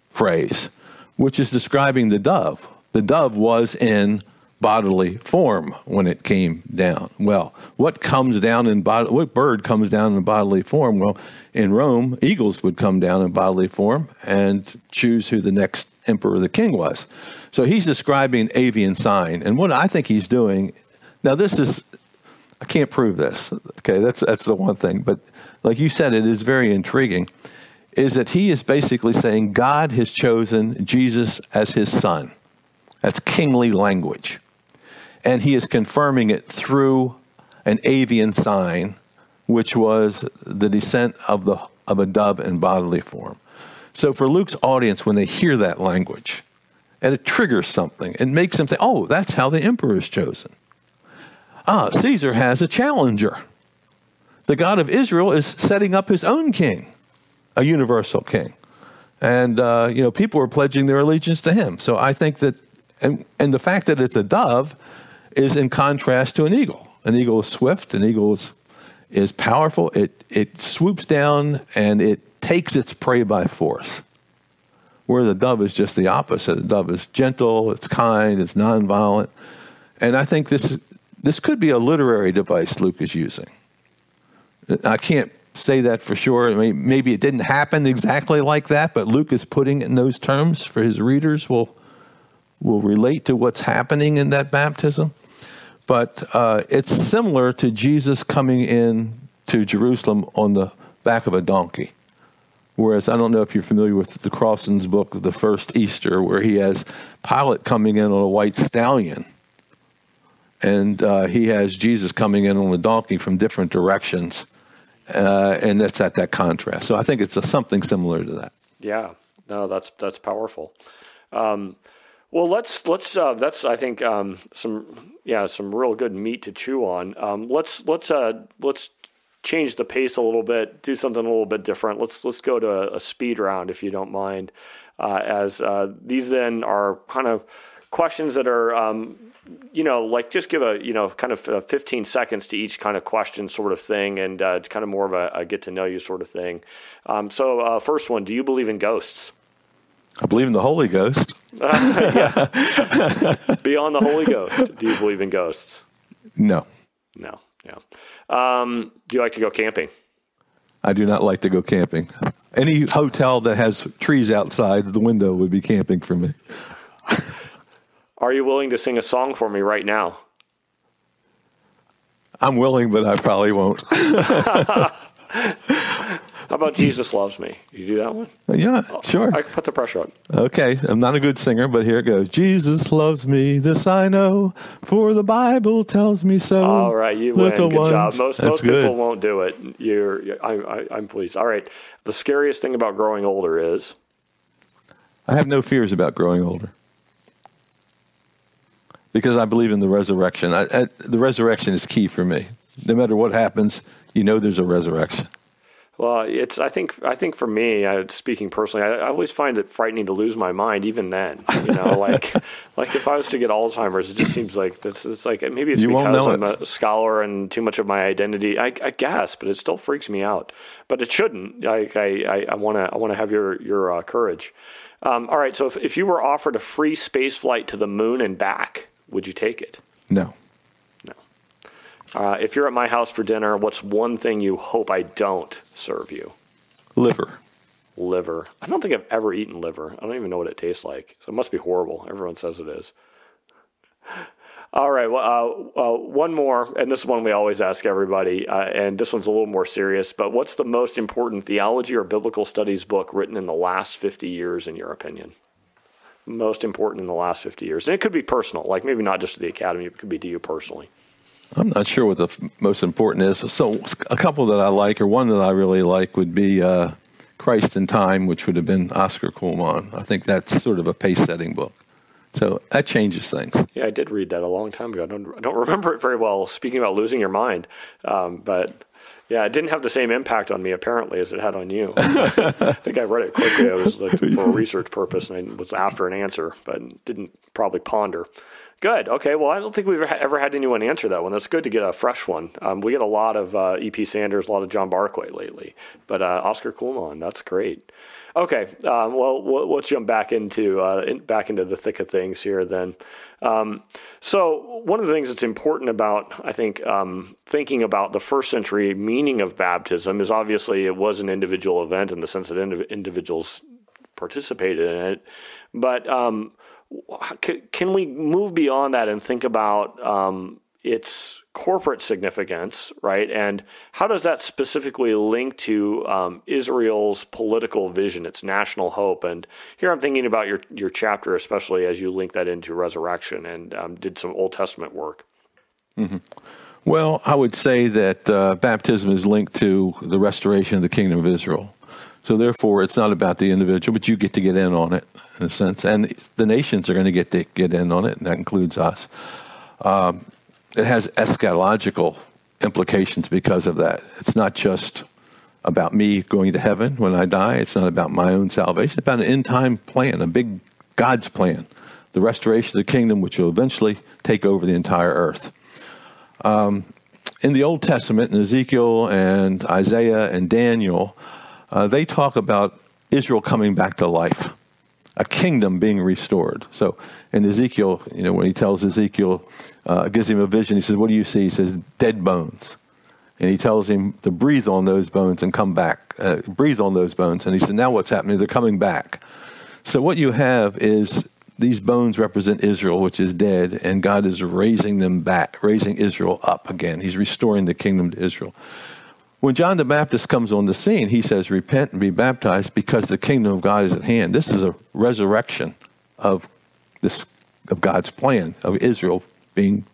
Speaker 4: phrase, which is describing the dove. The dove was in bodily form when it came down. Well, what comes down in bod- what bird comes down in bodily form? Well, in Rome, eagles would come down in bodily form and choose who the next emperor the king was. So he's describing avian sign, and what I think he's doing. Now, this is I can't prove this. Okay, that's that's the one thing, but like you said, it is very intriguing. Is that he is basically saying God has chosen Jesus as his son. That's kingly language and he is confirming it through an avian sign, which was the descent of the of a dove in bodily form. So for Luke's audience, when they hear that language, and it triggers something, it makes them think, "Oh, that's how the emperor is chosen." Ah, Caesar has a challenger. The God of Israel is setting up his own king, a universal king, and uh, you know people are pledging their allegiance to him. So I think that, and and the fact that it's a dove is in contrast to an eagle. An eagle is swift, an eagle is, is powerful. It, it swoops down and it takes its prey by force. where the dove is just the opposite. The dove is gentle, it's kind, it's nonviolent. And I think this, this could be a literary device Luke is using. I can't say that for sure. I mean, maybe it didn't happen exactly like that, but Luke is putting it in those terms for his readers will will relate to what's happening in that baptism. But uh, it's similar to Jesus coming in to Jerusalem on the back of a donkey. Whereas I don't know if you're familiar with the Crossan's book, The First Easter, where he has Pilate coming in on a white stallion. And uh, he has Jesus coming in on a donkey from different directions. Uh, and that's at that contrast. So I think it's a, something similar to that.
Speaker 3: Yeah, no, that's that's powerful. Um, well, let's let's uh, that's I think um, some yeah some real good meat to chew on. Um, let's let's uh, let's change the pace a little bit, do something a little bit different. Let's let's go to a, speed round if you don't mind, uh, as uh, these then are kind of questions that are um, you know like just give a you know kind of uh, 15 seconds to each kind of question sort of thing, and uh, it's kind of more of a, a, get to know you sort of thing. Um, so uh, first one, do you believe in ghosts?
Speaker 4: I believe in the Holy Ghost. *laughs*
Speaker 3: Beyond the Holy Ghost, do you believe in ghosts?
Speaker 4: No.
Speaker 3: No. Yeah. Um, do you like to go camping?
Speaker 4: I do not like to go camping. Any hotel that has trees outside the window would be camping for me. *laughs*
Speaker 3: Are you willing to sing a song for me right now?
Speaker 4: I'm willing, but I probably won't. *laughs*
Speaker 3: How about Jesus Loves Me? You do that one?
Speaker 4: Yeah, oh, sure.
Speaker 3: I put the pressure on.
Speaker 4: Okay, I'm not a good singer, but here it goes. Jesus loves me, this I know, for the Bible tells me so.
Speaker 3: All right, you win. Good
Speaker 4: ones.
Speaker 3: job. Most,
Speaker 4: That's
Speaker 3: most
Speaker 4: good.
Speaker 3: people won't do it. You're, you're I, I, I'm pleased. All right. The scariest thing about growing older is
Speaker 4: I have no fears about growing older because I believe in the resurrection. I, I, the resurrection is key for me. No matter what happens, you know there's a resurrection.
Speaker 3: Well, it's. I think. I think for me, I, speaking personally, I, I, always find it frightening to lose my mind. Even then, you know, *laughs* like, like if I was to get Alzheimer's, it just seems like it's, it's like maybe it's
Speaker 4: You
Speaker 3: because I'm
Speaker 4: it.
Speaker 3: a scholar and too much of my identity. I, I guess, but it still freaks me out. But it shouldn't. I, I, want to. I want to have your your uh, courage. Um, all right. So if if you were offered a free space flight to the moon and back, would you take it?
Speaker 4: No.
Speaker 3: No. Uh, if you're at my house for dinner, what's one thing you hope I don't serve you?
Speaker 4: Liver. *laughs*
Speaker 3: Liver. I don't think I've ever eaten liver. I don't even know what it tastes like. So it must be horrible. Everyone says it is. *laughs* All right. Well, uh, uh, one more, and this is one we always ask everybody, uh, and this one's a little more serious. But what's the most important theology or biblical studies book written in the last 50 years, in your opinion? Most important in the last 50 years, and it could be personal, like maybe not just to the academy. It could be to you personally.
Speaker 4: I'm not sure what the f- most important is. So, a couple that I like, or one that I really like, would be uh, Christ in Time, which would have been Oscar Cullmann. I think that's sort of a pace setting book. So, that changes things.
Speaker 3: Yeah, I did read that a long time ago. I don't, I don't *laughs* remember it very well, speaking about losing your mind. Um, but yeah, it didn't have the same impact on me, apparently, as it had on you. *laughs* I think I read it quickly. I was looking for a research purpose and I was after an answer, but didn't probably ponder. Good. Okay. Well, I don't think we've ever had anyone answer that one. That's good to get a fresh one. Um, we get a lot of uh, E.P. Sanders, a lot of John Barclay lately, but uh, Oscar Cullmann, that's great. Okay. Um, well, let's jump back into uh, in, back into the thick of things here then. Um, so one of the things that's important about, I think, um, thinking about the first century meaning of baptism is obviously it was an individual event in the sense that indiv- individuals participated in it, but um, can we move beyond that and think about um, its corporate significance, right? And how does that specifically link to um, Israel's political vision, its national hope? And here I'm thinking about your your chapter, especially as you link that into resurrection and um, did some Old Testament work.
Speaker 4: Mm-hmm. Well, I would say that uh, baptism is linked to the restoration of the kingdom of Israel. So therefore, it's not about the individual, but you get to get in on it in a sense, and the nations are going to get to get in on it, and that includes us. Um, it has eschatological implications because of that. It's not just about me going to heaven when I die. It's not about my own salvation. It's about an end time plan, a big God's plan, the restoration of the kingdom, which will eventually take over the entire earth. Um, in the Old Testament, in Ezekiel and Isaiah and Daniel, uh, they talk about Israel coming back to life. A kingdom being restored. So in Ezekiel, you know, when he tells Ezekiel, uh, gives him a vision, he says, What do you see? He says, Dead bones. And he tells him to breathe on those bones and come back. Uh, breathe on those bones. And he said, Now what's happening? They're coming back. So what you have is these bones represent Israel, which is dead, and God is raising them back, raising Israel up again. He's restoring the kingdom to Israel. When John the Baptist comes on the scene, he says, Repent and be baptized because the kingdom of God is at hand. This is a resurrection of this of God's plan of Israel being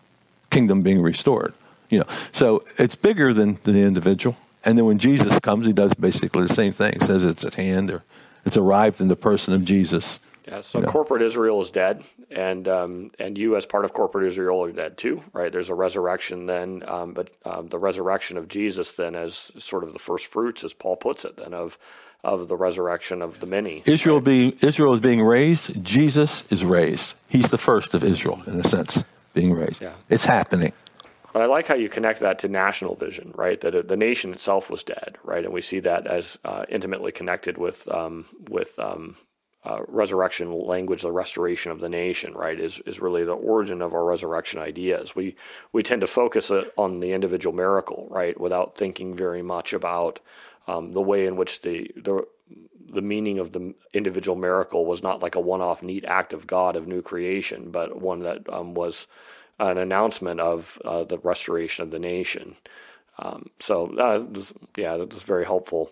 Speaker 4: kingdom being restored. You know, so it's bigger than, than the individual. And then when Jesus comes, he does basically the same thing. He says it's at hand or it's arrived in the person of Jesus.
Speaker 3: Yeah, so you know. corporate Israel is dead, and um, and you as part of corporate Israel are dead too, right? There's a resurrection then, um, but um, the resurrection of Jesus then as sort of the first fruits, as Paul puts it, then of of the resurrection of the many.
Speaker 4: Israel right? being Israel is being raised. Jesus is raised. He's the first of Israel in a sense, being raised. Yeah. it's happening.
Speaker 3: But I like how you connect that to national vision, right? That the nation itself was dead, right? And we see that as uh, intimately connected with um, with um, uh, resurrection language, the restoration of the nation, right, is is really the origin of our resurrection ideas. We we tend to focus on the individual miracle, right, without thinking very much about um, the way in which the the the meaning of the individual miracle was not like a one-off neat act of God of new creation, but one that um, was an announcement of uh, the restoration of the nation. Um, so uh, yeah, that was very helpful.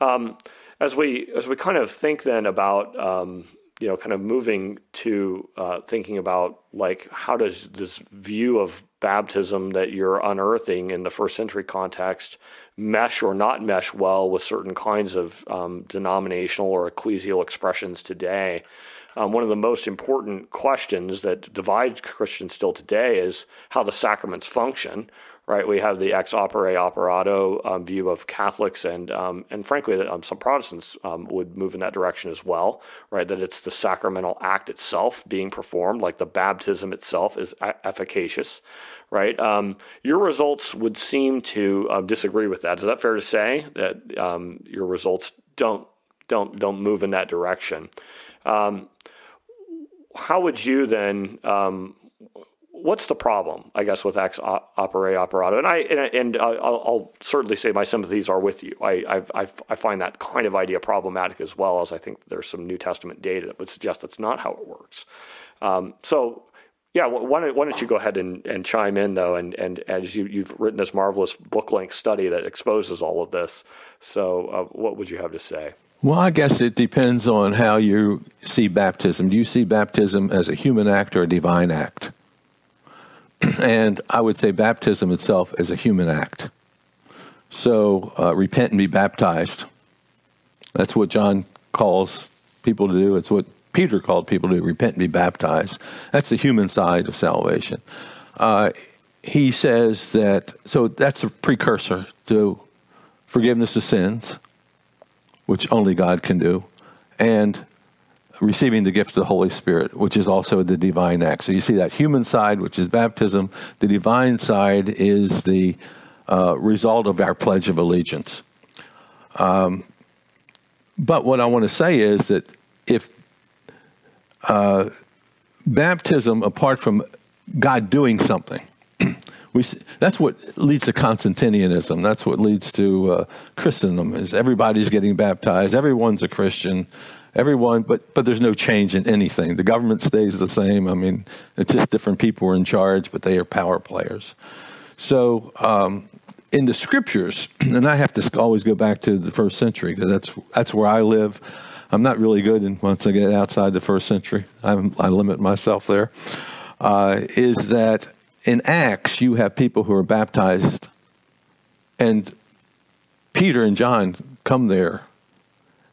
Speaker 3: Um, as we as we kind of think then about um, you know kind of moving to uh, thinking about like how does this view of baptism that you're unearthing in the first century context mesh or not mesh well with certain kinds of um, denominational or ecclesial expressions today. Um, one of the most important questions that divides Christians still today is how the sacraments function, right? We have the ex opere operato um, view of Catholics, and um, and frankly, um, some Protestants um, would move in that direction as well, right? That it's the sacramental act itself being performed, like the baptism itself is efficacious, right? Um, your results would seem to um, disagree with that. Is that fair to say that your results don't don't don't move in that direction? how would you then what's the problem? I guess with ex opere operato, and I and, and I'll, I'll, certainly say my sympathies are with you. I, I I find that kind of idea problematic as well as I think there's some New Testament data that would suggest that's not how it works. Um, so. Yeah, why don't, why don't you go ahead and, and chime in though, and, and as you, you've written this marvelous book length study that exposes all of this. So, uh, what would you have to say?
Speaker 4: Well, I guess it depends on how you see baptism. Do you see baptism as a human act or a divine act? *clears throat* and I would say baptism itself is a human act. So uh, repent and be baptized. That's what John calls people to do. It's what Peter called people to do repent and be baptized. That's the human side of salvation. Uh, he says that, so that's a precursor to forgiveness of sins, which only God can do, and receiving the gift of the Holy Spirit, which is also the divine act. So you see that human side, which is baptism. The divine side is the uh, result of our pledge of allegiance. Um, but what I want to say is that if uh, baptism, apart from God doing something, *clears throat* we that's what leads to Constantinianism. That's what leads to uh, Christendom. Is everybody's getting baptized? Everyone's a Christian everyone, but but there's no change in anything. The government stays the same. I mean, it's just different people are in charge, but they are power players. So um, in the scriptures, *clears throat* and I have to always go back to the first century because that's that's where I live. I'm not really good in, once I get outside the first century. I'm, i limit myself there. Uh, is that in Acts you have people who are baptized, and Peter and John come there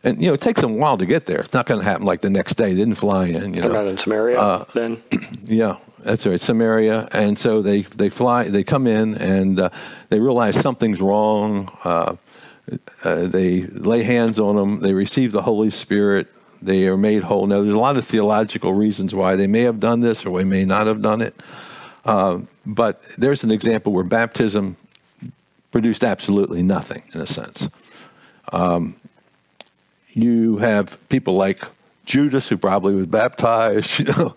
Speaker 4: and you know it takes them a while to get there. It's not going to happen like the next day. They didn't fly in. You know,
Speaker 3: not in Samaria uh, then. *clears throat*
Speaker 4: yeah, that's right, Samaria. And so they they fly. They come in and uh, they realize something's wrong. Uh, uh they lay hands on them. They receive the Holy Spirit. They are made whole. Now, there's a lot of theological reasons why they may have done this or they may not have done it. Uh, but there's an example where baptism produced absolutely nothing, in a sense. Um, you have people like Judas, who probably was baptized. *laughs* You know,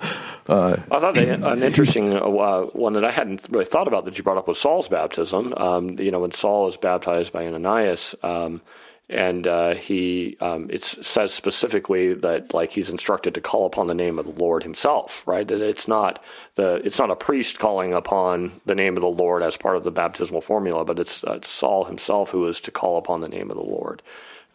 Speaker 3: uh, I thought they, an *laughs* interesting uh, one that I hadn't really thought about that you brought up was Saul's baptism. Um, you know, when Saul is baptized by Ananias, um, and uh, he um, it says specifically that like he's instructed to call upon the name of the Lord Himself, right? That it's not the it's not a priest calling upon the name of the Lord as part of the baptismal formula, but it's, uh, it's Saul himself who is to call upon the name of the Lord.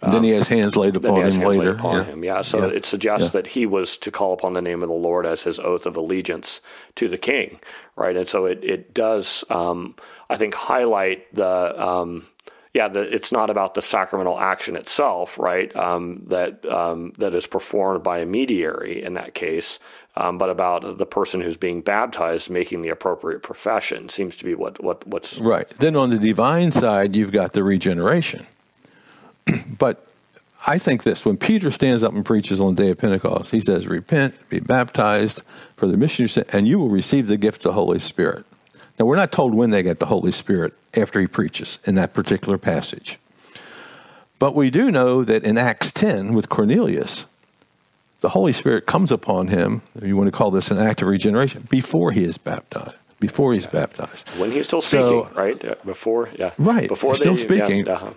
Speaker 4: Um, then he has hands laid upon him later.
Speaker 3: Upon yeah. Him. yeah. So yeah. it suggests yeah. that he was to call upon the name of the Lord as his oath of allegiance to the King, right? And so it it does, um, I think, highlight the um, yeah, the, it's not about the sacramental action itself, right? Um, that um, that is performed by a mediary in that case, um, but about the person who's being baptized making the appropriate profession. Seems to be what what what's
Speaker 4: right. Then on the divine side, you've got the regeneration, *clears throat* but. I think this when Peter stands up and preaches on the day of Pentecost, he says, Repent, be baptized for the mission, you sin, and you will receive the gift of the Holy Spirit. Now, we're not told when they get the Holy Spirit after he preaches in that particular passage. But we do know that in Acts 10 with Cornelius, the Holy Spirit comes upon him, you want to call this an act of regeneration, before he is baptized. Before he's baptized.
Speaker 3: When he's still speaking, so, right? Before, yeah.
Speaker 4: Right.
Speaker 3: Before
Speaker 4: still they, speaking.
Speaker 3: Yeah, uh-huh.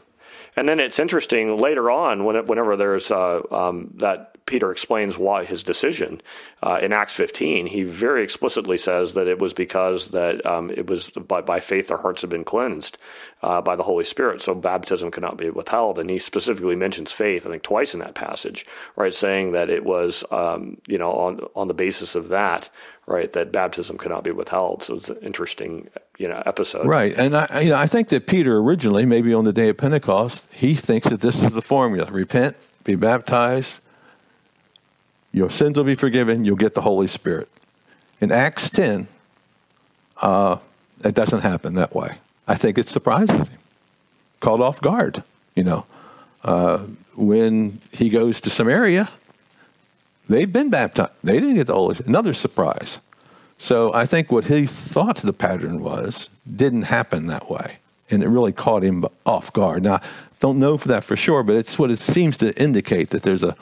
Speaker 3: And then it's interesting later on, when it, whenever there's uh, um, that Peter explains why his decision uh, in Acts 15. He very explicitly says that it was because that um, it was by, by, faith their hearts had been cleansed uh, by the Holy Spirit, so baptism could not be withheld. And he specifically mentions faith, I think, twice in that passage, right, saying that it was, um, you know, on on the basis of that, right, that baptism could not be withheld. So it's an interesting, you know, episode.
Speaker 4: Right, and I, you know, I think that Peter originally, maybe on the day of Pentecost, he thinks that this is the formula: repent, be baptized your sins will be forgiven. You'll get the Holy Spirit. In Acts 10, uh, it doesn't happen that way. I think it surprises him. Caught off guard, you know. Uh, when he goes to Samaria, they've been baptized. They didn't get the Holy Spirit. Another surprise. So I think what he thought the pattern was didn't happen that way. And it really caught him off guard. Now, don't know for that for sure, but it's what it seems to indicate that there's a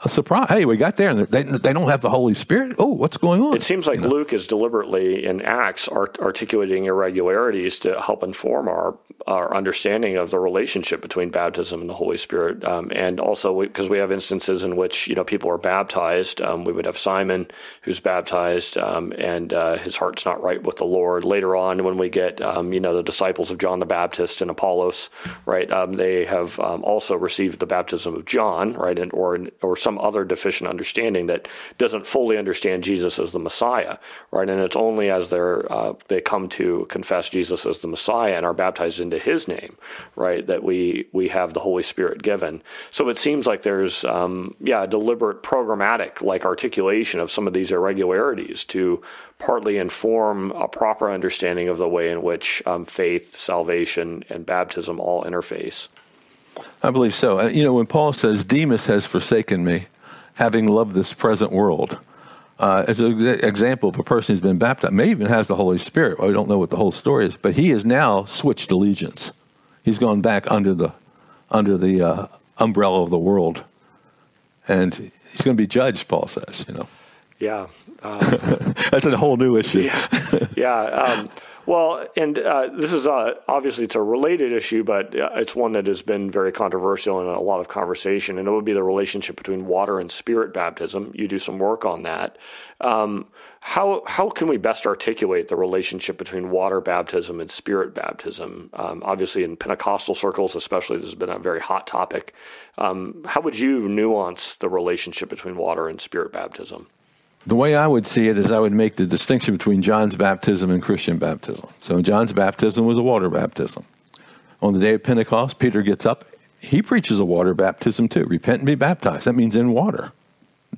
Speaker 4: a surprise. Hey, we got there, and they, they don't have the Holy Spirit. Oh, what's going on?
Speaker 3: It seems like you know? Luke is deliberately in Acts art- articulating irregularities to help inform our our understanding of the relationship between baptism and the Holy Spirit, um, and also because we, we, have instances in which you know people are baptized. Um, we would have Simon who's baptized, um, and uh, his heart's not right with the Lord. Later on, when we get um, you know the disciples of John the Baptist and Apollos, right? Um, they have um, also received the baptism of John, right, and or or some other deficient understanding that doesn't fully understand Jesus as the Messiah, right? And it's only as they're uh, they come to confess Jesus as the Messiah and are baptized into His name, right, that we we have the Holy Spirit given. So it seems like there's um, yeah a deliberate programmatic like articulation of some of these irregularities to partly inform a proper understanding of the way in which um, faith, salvation, and baptism all interface.
Speaker 4: I believe so. Uh, you know, when Paul says, Demas has forsaken me, having loved this present world, uh, as an example of a person who's been baptized, may even has the Holy Spirit. Well, we don't know what the whole story is, but he has now switched allegiance. He's gone back under the under the uh, umbrella of the world, and he's going to be judged. Paul says, you know.
Speaker 3: Yeah, *laughs*
Speaker 4: um, that's a whole new issue.
Speaker 3: yeah, yeah. Um, well, and uh, this is uh, obviously it's a related issue, but uh, it's one that has been very controversial and a lot of conversation, and it would be the relationship between water and spirit baptism. You do some work on that. Um, how how can we best articulate the relationship between water baptism and spirit baptism? Um, obviously, in Pentecostal circles, especially, this has been a very hot topic. Um, how would you nuance the relationship between water and spirit baptism?
Speaker 4: The way I would see it is I would make the distinction between John's baptism and Christian baptism. So John's baptism was a water baptism. On the day of Pentecost, Peter gets up. He preaches a water baptism too. Repent and be baptized. That means in water.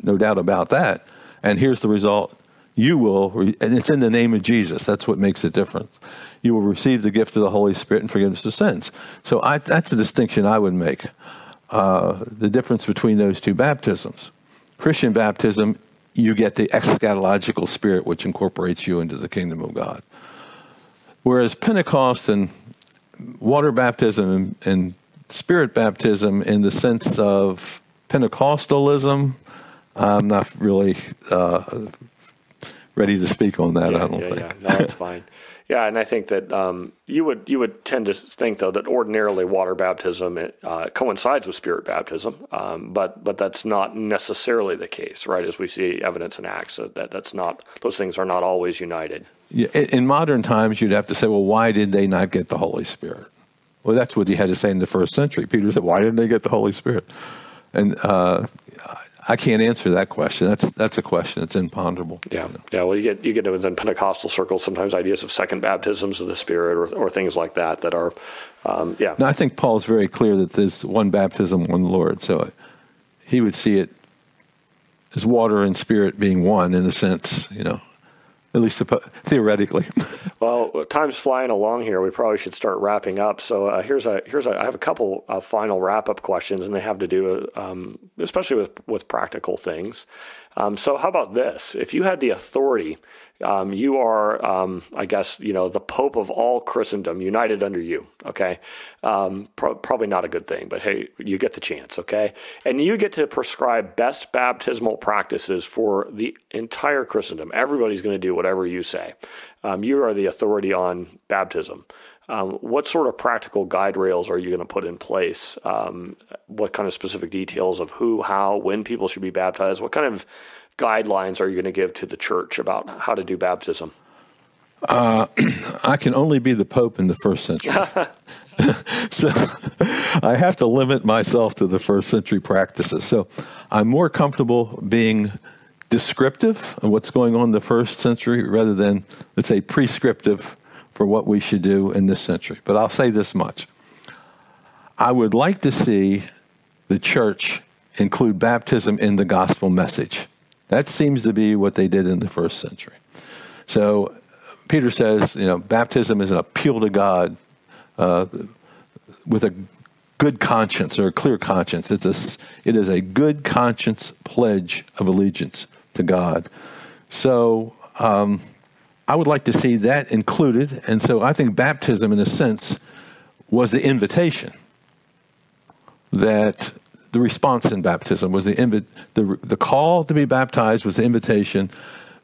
Speaker 4: No doubt about that. And here's the result. You will, and it's in the name of Jesus. That's what makes it difference. You will receive the gift of the Holy Spirit and forgiveness of sins. So I, that's the distinction I would make. Uh, the difference between those two baptisms. Christian baptism you get the eschatological spirit which incorporates you into the kingdom of God. Whereas Pentecost and water baptism and, spirit baptism, in the sense of Pentecostalism, I'm not really uh, ready to speak on that.
Speaker 3: Yeah,
Speaker 4: I don't
Speaker 3: yeah,
Speaker 4: think.
Speaker 3: Yeah, no, that's fine. *laughs* Yeah, and I think that um, you would you would tend to think though that ordinarily water baptism uh, coincides with spirit baptism, um, but but that's not necessarily the case, right? As we see evidence in Acts, that, that that's not those things are not always united.
Speaker 4: Yeah, in modern times, you'd have to say, well, why did they not get the Holy Spirit? Well, that's what he had to say in the first century. Peter said, why didn't they get the Holy Spirit? And uh, I can't answer that question. That's that's a question. It's imponderable.
Speaker 3: Yeah, yeah. Well, you get you get within Pentecostal circles sometimes ideas of second baptisms of the Spirit or or things like that that are, um, yeah.
Speaker 4: Now I think Paul's very clear that there's one baptism, one Lord. So he would see it as water and Spirit being one in a sense. You know, at least theoretically. *laughs*
Speaker 3: well, time's flying along here. We probably should start wrapping up. So uh, here's a here's a I have a couple of final wrap up questions, and they have to do um, especially with with practical things. Um, so how about this? If you had the authority um, you are, um, I guess, you know, the Pope of all Christendom, united under you. Okay, um, pro- probably not a good thing, but hey, you get the chance. Okay, and you get to prescribe best baptismal practices for the entire Christendom. Everybody's going to do whatever you say. Um, you are the authority on baptism. Um, what sort of practical guide rails are you going to put in place? Um, what kind of specific details of who, how, when people should be baptized? What kind of guidelines are you going to give to the church about how to do baptism?
Speaker 4: Uh, *clears throat* I can only be the Pope in the first century. *laughs* so I have to limit myself to the first century practices. So I'm more comfortable being descriptive of what's going on in the first century rather than, let's say, prescriptive for what we should do in this century. But I'll say this much I would like to see the church include baptism in the gospel message. That seems to be what they did in the first century. So Peter says, you know, baptism is an appeal to God uh, with a good conscience or a clear conscience. It's a, it is a good conscience pledge of allegiance to God. So um, I would like to see that included. And so I think baptism, in a sense, was the invitation that the response in baptism was the, invi- the, the call to be baptized was the invitation.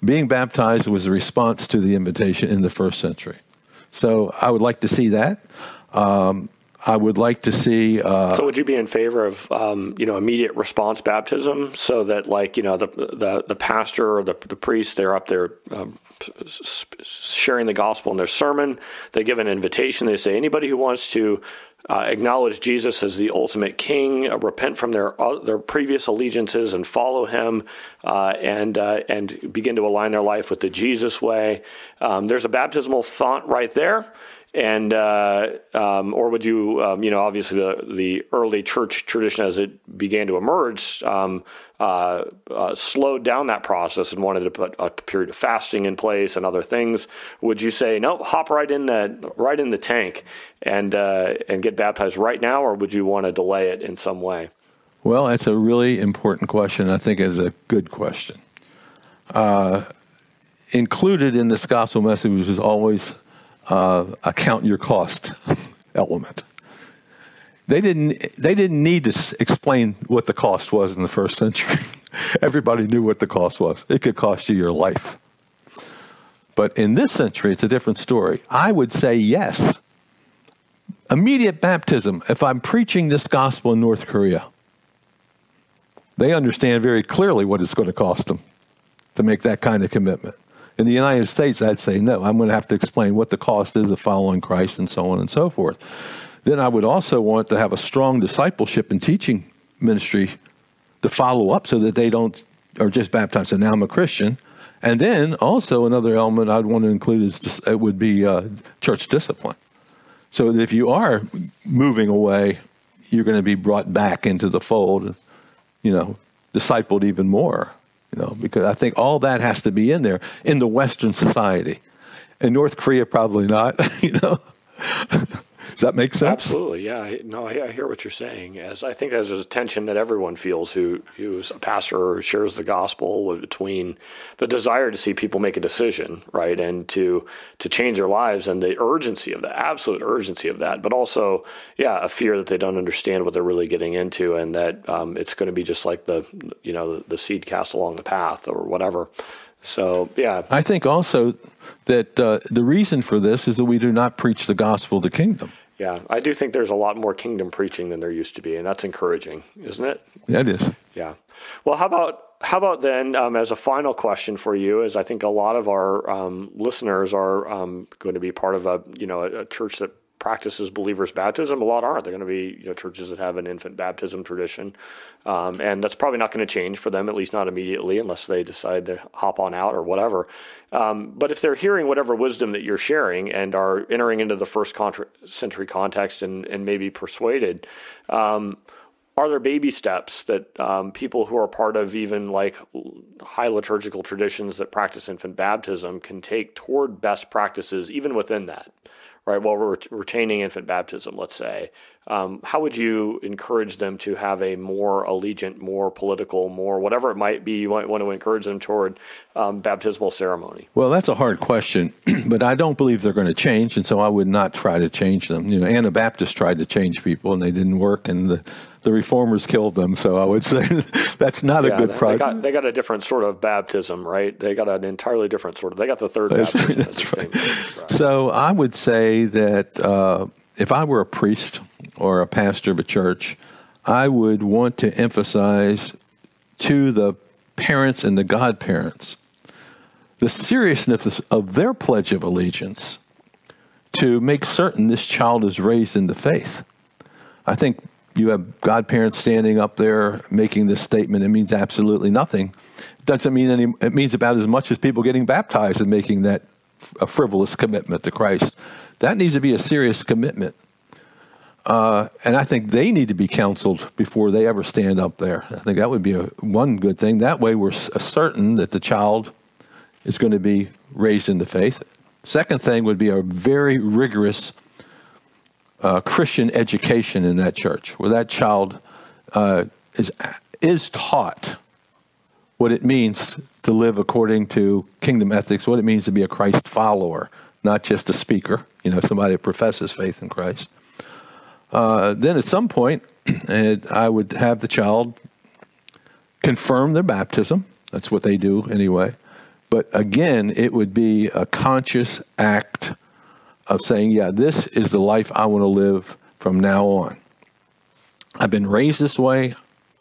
Speaker 4: Being baptized was the response to the invitation in the first century. So I would like to see that. Um, I would like to see. Uh,
Speaker 3: so, would you be in favor of, um, you know, immediate response baptism, so that, like, you know, the the, the pastor or the, the priest, they're up there um, sharing the gospel in their sermon. They give an invitation. They say anybody who wants to uh, acknowledge Jesus as the ultimate King, uh, repent from their uh, their previous allegiances, and follow Him, uh, and uh, and begin to align their life with the Jesus way. Um, there's a baptismal font right there and uh, um, or would you um, you know obviously the the early church tradition as it began to emerge um, uh, uh, slowed down that process and wanted to put a period of fasting in place and other things would you say no hop right in the right in the tank and uh, and get baptized right now or would you want to delay it in some way?
Speaker 4: Well that's a really important question. I think is a good question. Uh, included in this gospel message is always uh, account your cost *laughs* element. They didn't, they didn't need to explain what the cost was in the first century. *laughs* Everybody knew what the cost was. It could cost you your life. But in this century, it's a different story. I would say yes. Immediate baptism, if I'm preaching this gospel in North Korea, they understand very clearly what it's going to cost them to make that kind of commitment. In the United States, I'd say no. I'm going to have to explain what the cost is of following Christ and so on and so forth. Then I would also want to have a strong discipleship and teaching ministry to follow up so that they don't are just baptized and now I'm a Christian. And then also another element I'd want to include is it would be uh, church discipline. So if you are moving away, you're going to be brought back into the fold, you know, discipled even more. You know, because I think all that has to be in there in the Western society. In North Korea, probably not. *laughs* You know, Does that make sense?
Speaker 3: Absolutely, yeah. No, I hear what you're saying. As I think there's a tension that everyone feels who who's a pastor or shares the gospel between the desire to see people make a decision, right, and to to change their lives, and the urgency of that, absolute urgency of that, but also, yeah, a fear that they don't understand what they're really getting into, and that um, it's going to be just like the you know the, the seed cast along the path or whatever. So, yeah.
Speaker 4: I think also that uh, the reason for this is that we do not preach the gospel of the kingdom.
Speaker 3: Yeah, I do think there's a lot more kingdom preaching than there used to be, and that's encouraging, isn't it?
Speaker 4: Yeah, it is.
Speaker 3: Yeah. Well, how about how about then, um, as a final question for you, is I think a lot of our um, listeners are um, going to be part of a you know a, a church that practices believers' baptism. A lot aren't. They're going to be you know churches that have an infant baptism tradition, um, and that's probably not going to change for them, at least not immediately, unless they decide to hop on out or whatever. Um, but if they're hearing whatever wisdom that you're sharing and are entering into the first contra- century context and and maybe persuaded. Um, are there baby steps that um, people who are part of even like high liturgical traditions that practice infant baptism can take toward best practices even within that right? While we're retaining infant baptism, let's say, um, how would you encourage them to have a more allegiant, more political, more whatever it might be? You might want to encourage them toward um, baptismal ceremony.
Speaker 4: Well, that's a hard question, *clears throat* but I don't believe they're going to change, and so I would not try to change them. You know, Anabaptists tried to change people, and they didn't work, and the the reformers killed them. So I would say *laughs* that's not yeah, a good
Speaker 3: project. They got, they got a different sort of baptism, right? They got an entirely different sort of. They got the third that's, baptism.
Speaker 4: That's right. right. So I would say that uh, if I were a priest or a pastor of a church, I would want to emphasize to the parents and the godparents the seriousness of their pledge of allegiance to make certain this child is raised in the faith. I think you have godparents standing up there making this statement. It means absolutely nothing. It doesn't mean any. It means about as much as people getting baptized and making that a frivolous commitment to Christ. That needs to be a serious commitment. Uh, and I think they need to be counseled before they ever stand up there. I think that would be a, one good thing. That way, we're certain that the child is going to be raised in the faith. Second thing would be a very rigorous uh, Christian education in that church, where that child uh, is is taught what it means to live according to kingdom ethics, what it means to be a Christ follower, not just a speaker, you know, somebody who professes faith in Christ. Uh, then at some point, *clears throat* I would have the child confirm their baptism. That's what they do anyway. But again, it would be a conscious act of saying, yeah, this is the life I want to live from now on. I've been raised this way.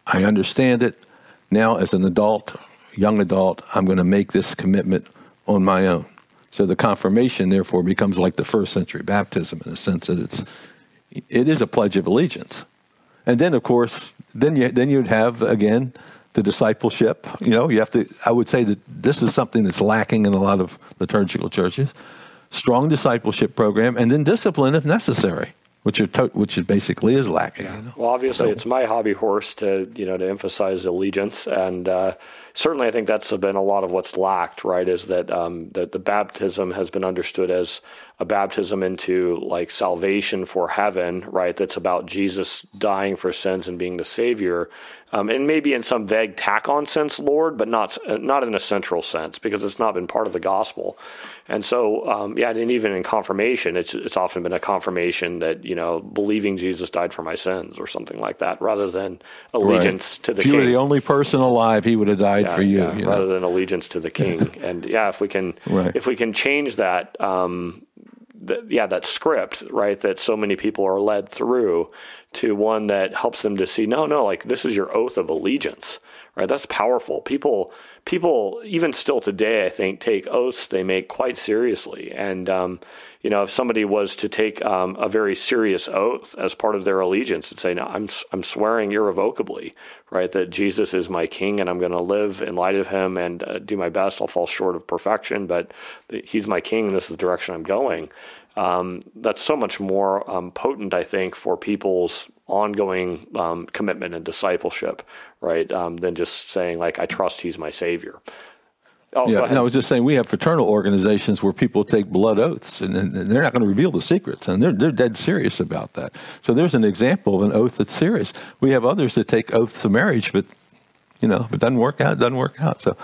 Speaker 4: I understand it. Now, as an adult, young adult, I'm going to make this commitment on my own. So the confirmation, therefore, becomes like the first century baptism in the sense that it's it is a pledge of allegiance. And then, of course, then you then you'd have again the discipleship. You know, you have to. I would say that this is something that's lacking in a lot of liturgical churches strong discipleship program, and then discipline if necessary, which are to- which is basically is lacking.
Speaker 3: Yeah. You know? Well, obviously, so, it's my hobby horse to you know to emphasize allegiance, and uh, certainly I think that's been a lot of what's lacked. Right, is that um, that the baptism has been understood as a baptism into like salvation for heaven, right? That's about Jesus dying for sins and being the Savior, um, and maybe in some vague tack-on sense, Lord, but not not in a central sense because it's not been part of the gospel. And so, um, yeah, and even in confirmation, it's it's often been a confirmation that you know believing Jesus died for my sins or something like that, rather than allegiance
Speaker 4: right.
Speaker 3: to the.
Speaker 4: If you
Speaker 3: king.
Speaker 4: were the only person alive, he would have died
Speaker 3: yeah,
Speaker 4: for you,
Speaker 3: yeah,
Speaker 4: you
Speaker 3: rather than allegiance to the king. and yeah, if we can, right. if we can change that. Um, yeah, that script, right, that so many people are led through to one that helps them to see, no, no, like this is your oath of allegiance, right? That's powerful. People, people, even still today, I think, take oaths they make quite seriously. And, um, you know, if somebody was to take um, a very serious oath as part of their allegiance and say, no, I'm, I'm swearing irrevocably, right, that Jesus is my king and I'm going to live in light of him and uh, do my best. I'll fall short of perfection, but he's my king. This is the direction I'm going um, that's so much more um, potent, I think, for people's ongoing um, commitment and discipleship, right? Um, than just saying like, "I trust He's my Savior." Oh,
Speaker 4: yeah, no, I was just saying we have fraternal organizations where people take blood oaths, and, and they're not going to reveal the secrets, and they're they're dead serious about that. So there's an example of an oath that's serious. We have others that take oaths of marriage, but you know, if it doesn't work out, it doesn't work out. So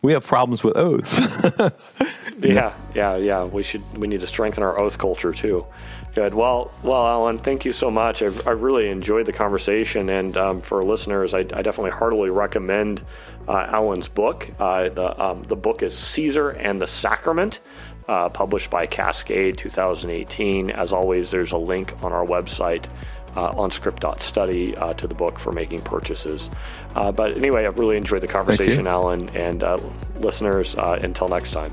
Speaker 4: we have problems with oaths. *laughs*
Speaker 3: Yeah, yeah, yeah. We should. We need to strengthen our oath culture too. Good. Well, well, Alan, thank you so much. I've, I really enjoyed the conversation, and um, for listeners, I, I definitely heartily recommend uh, Alan's book. Uh, the um, the book is Caesar and the Sacrament, uh, published by Cascade, 2018. As always, there's a link on our website. Uh, onscript.study uh, to the book for making purchases. Uh, but anyway, I've really enjoyed the conversation, Alan, and uh, listeners, uh, until next time.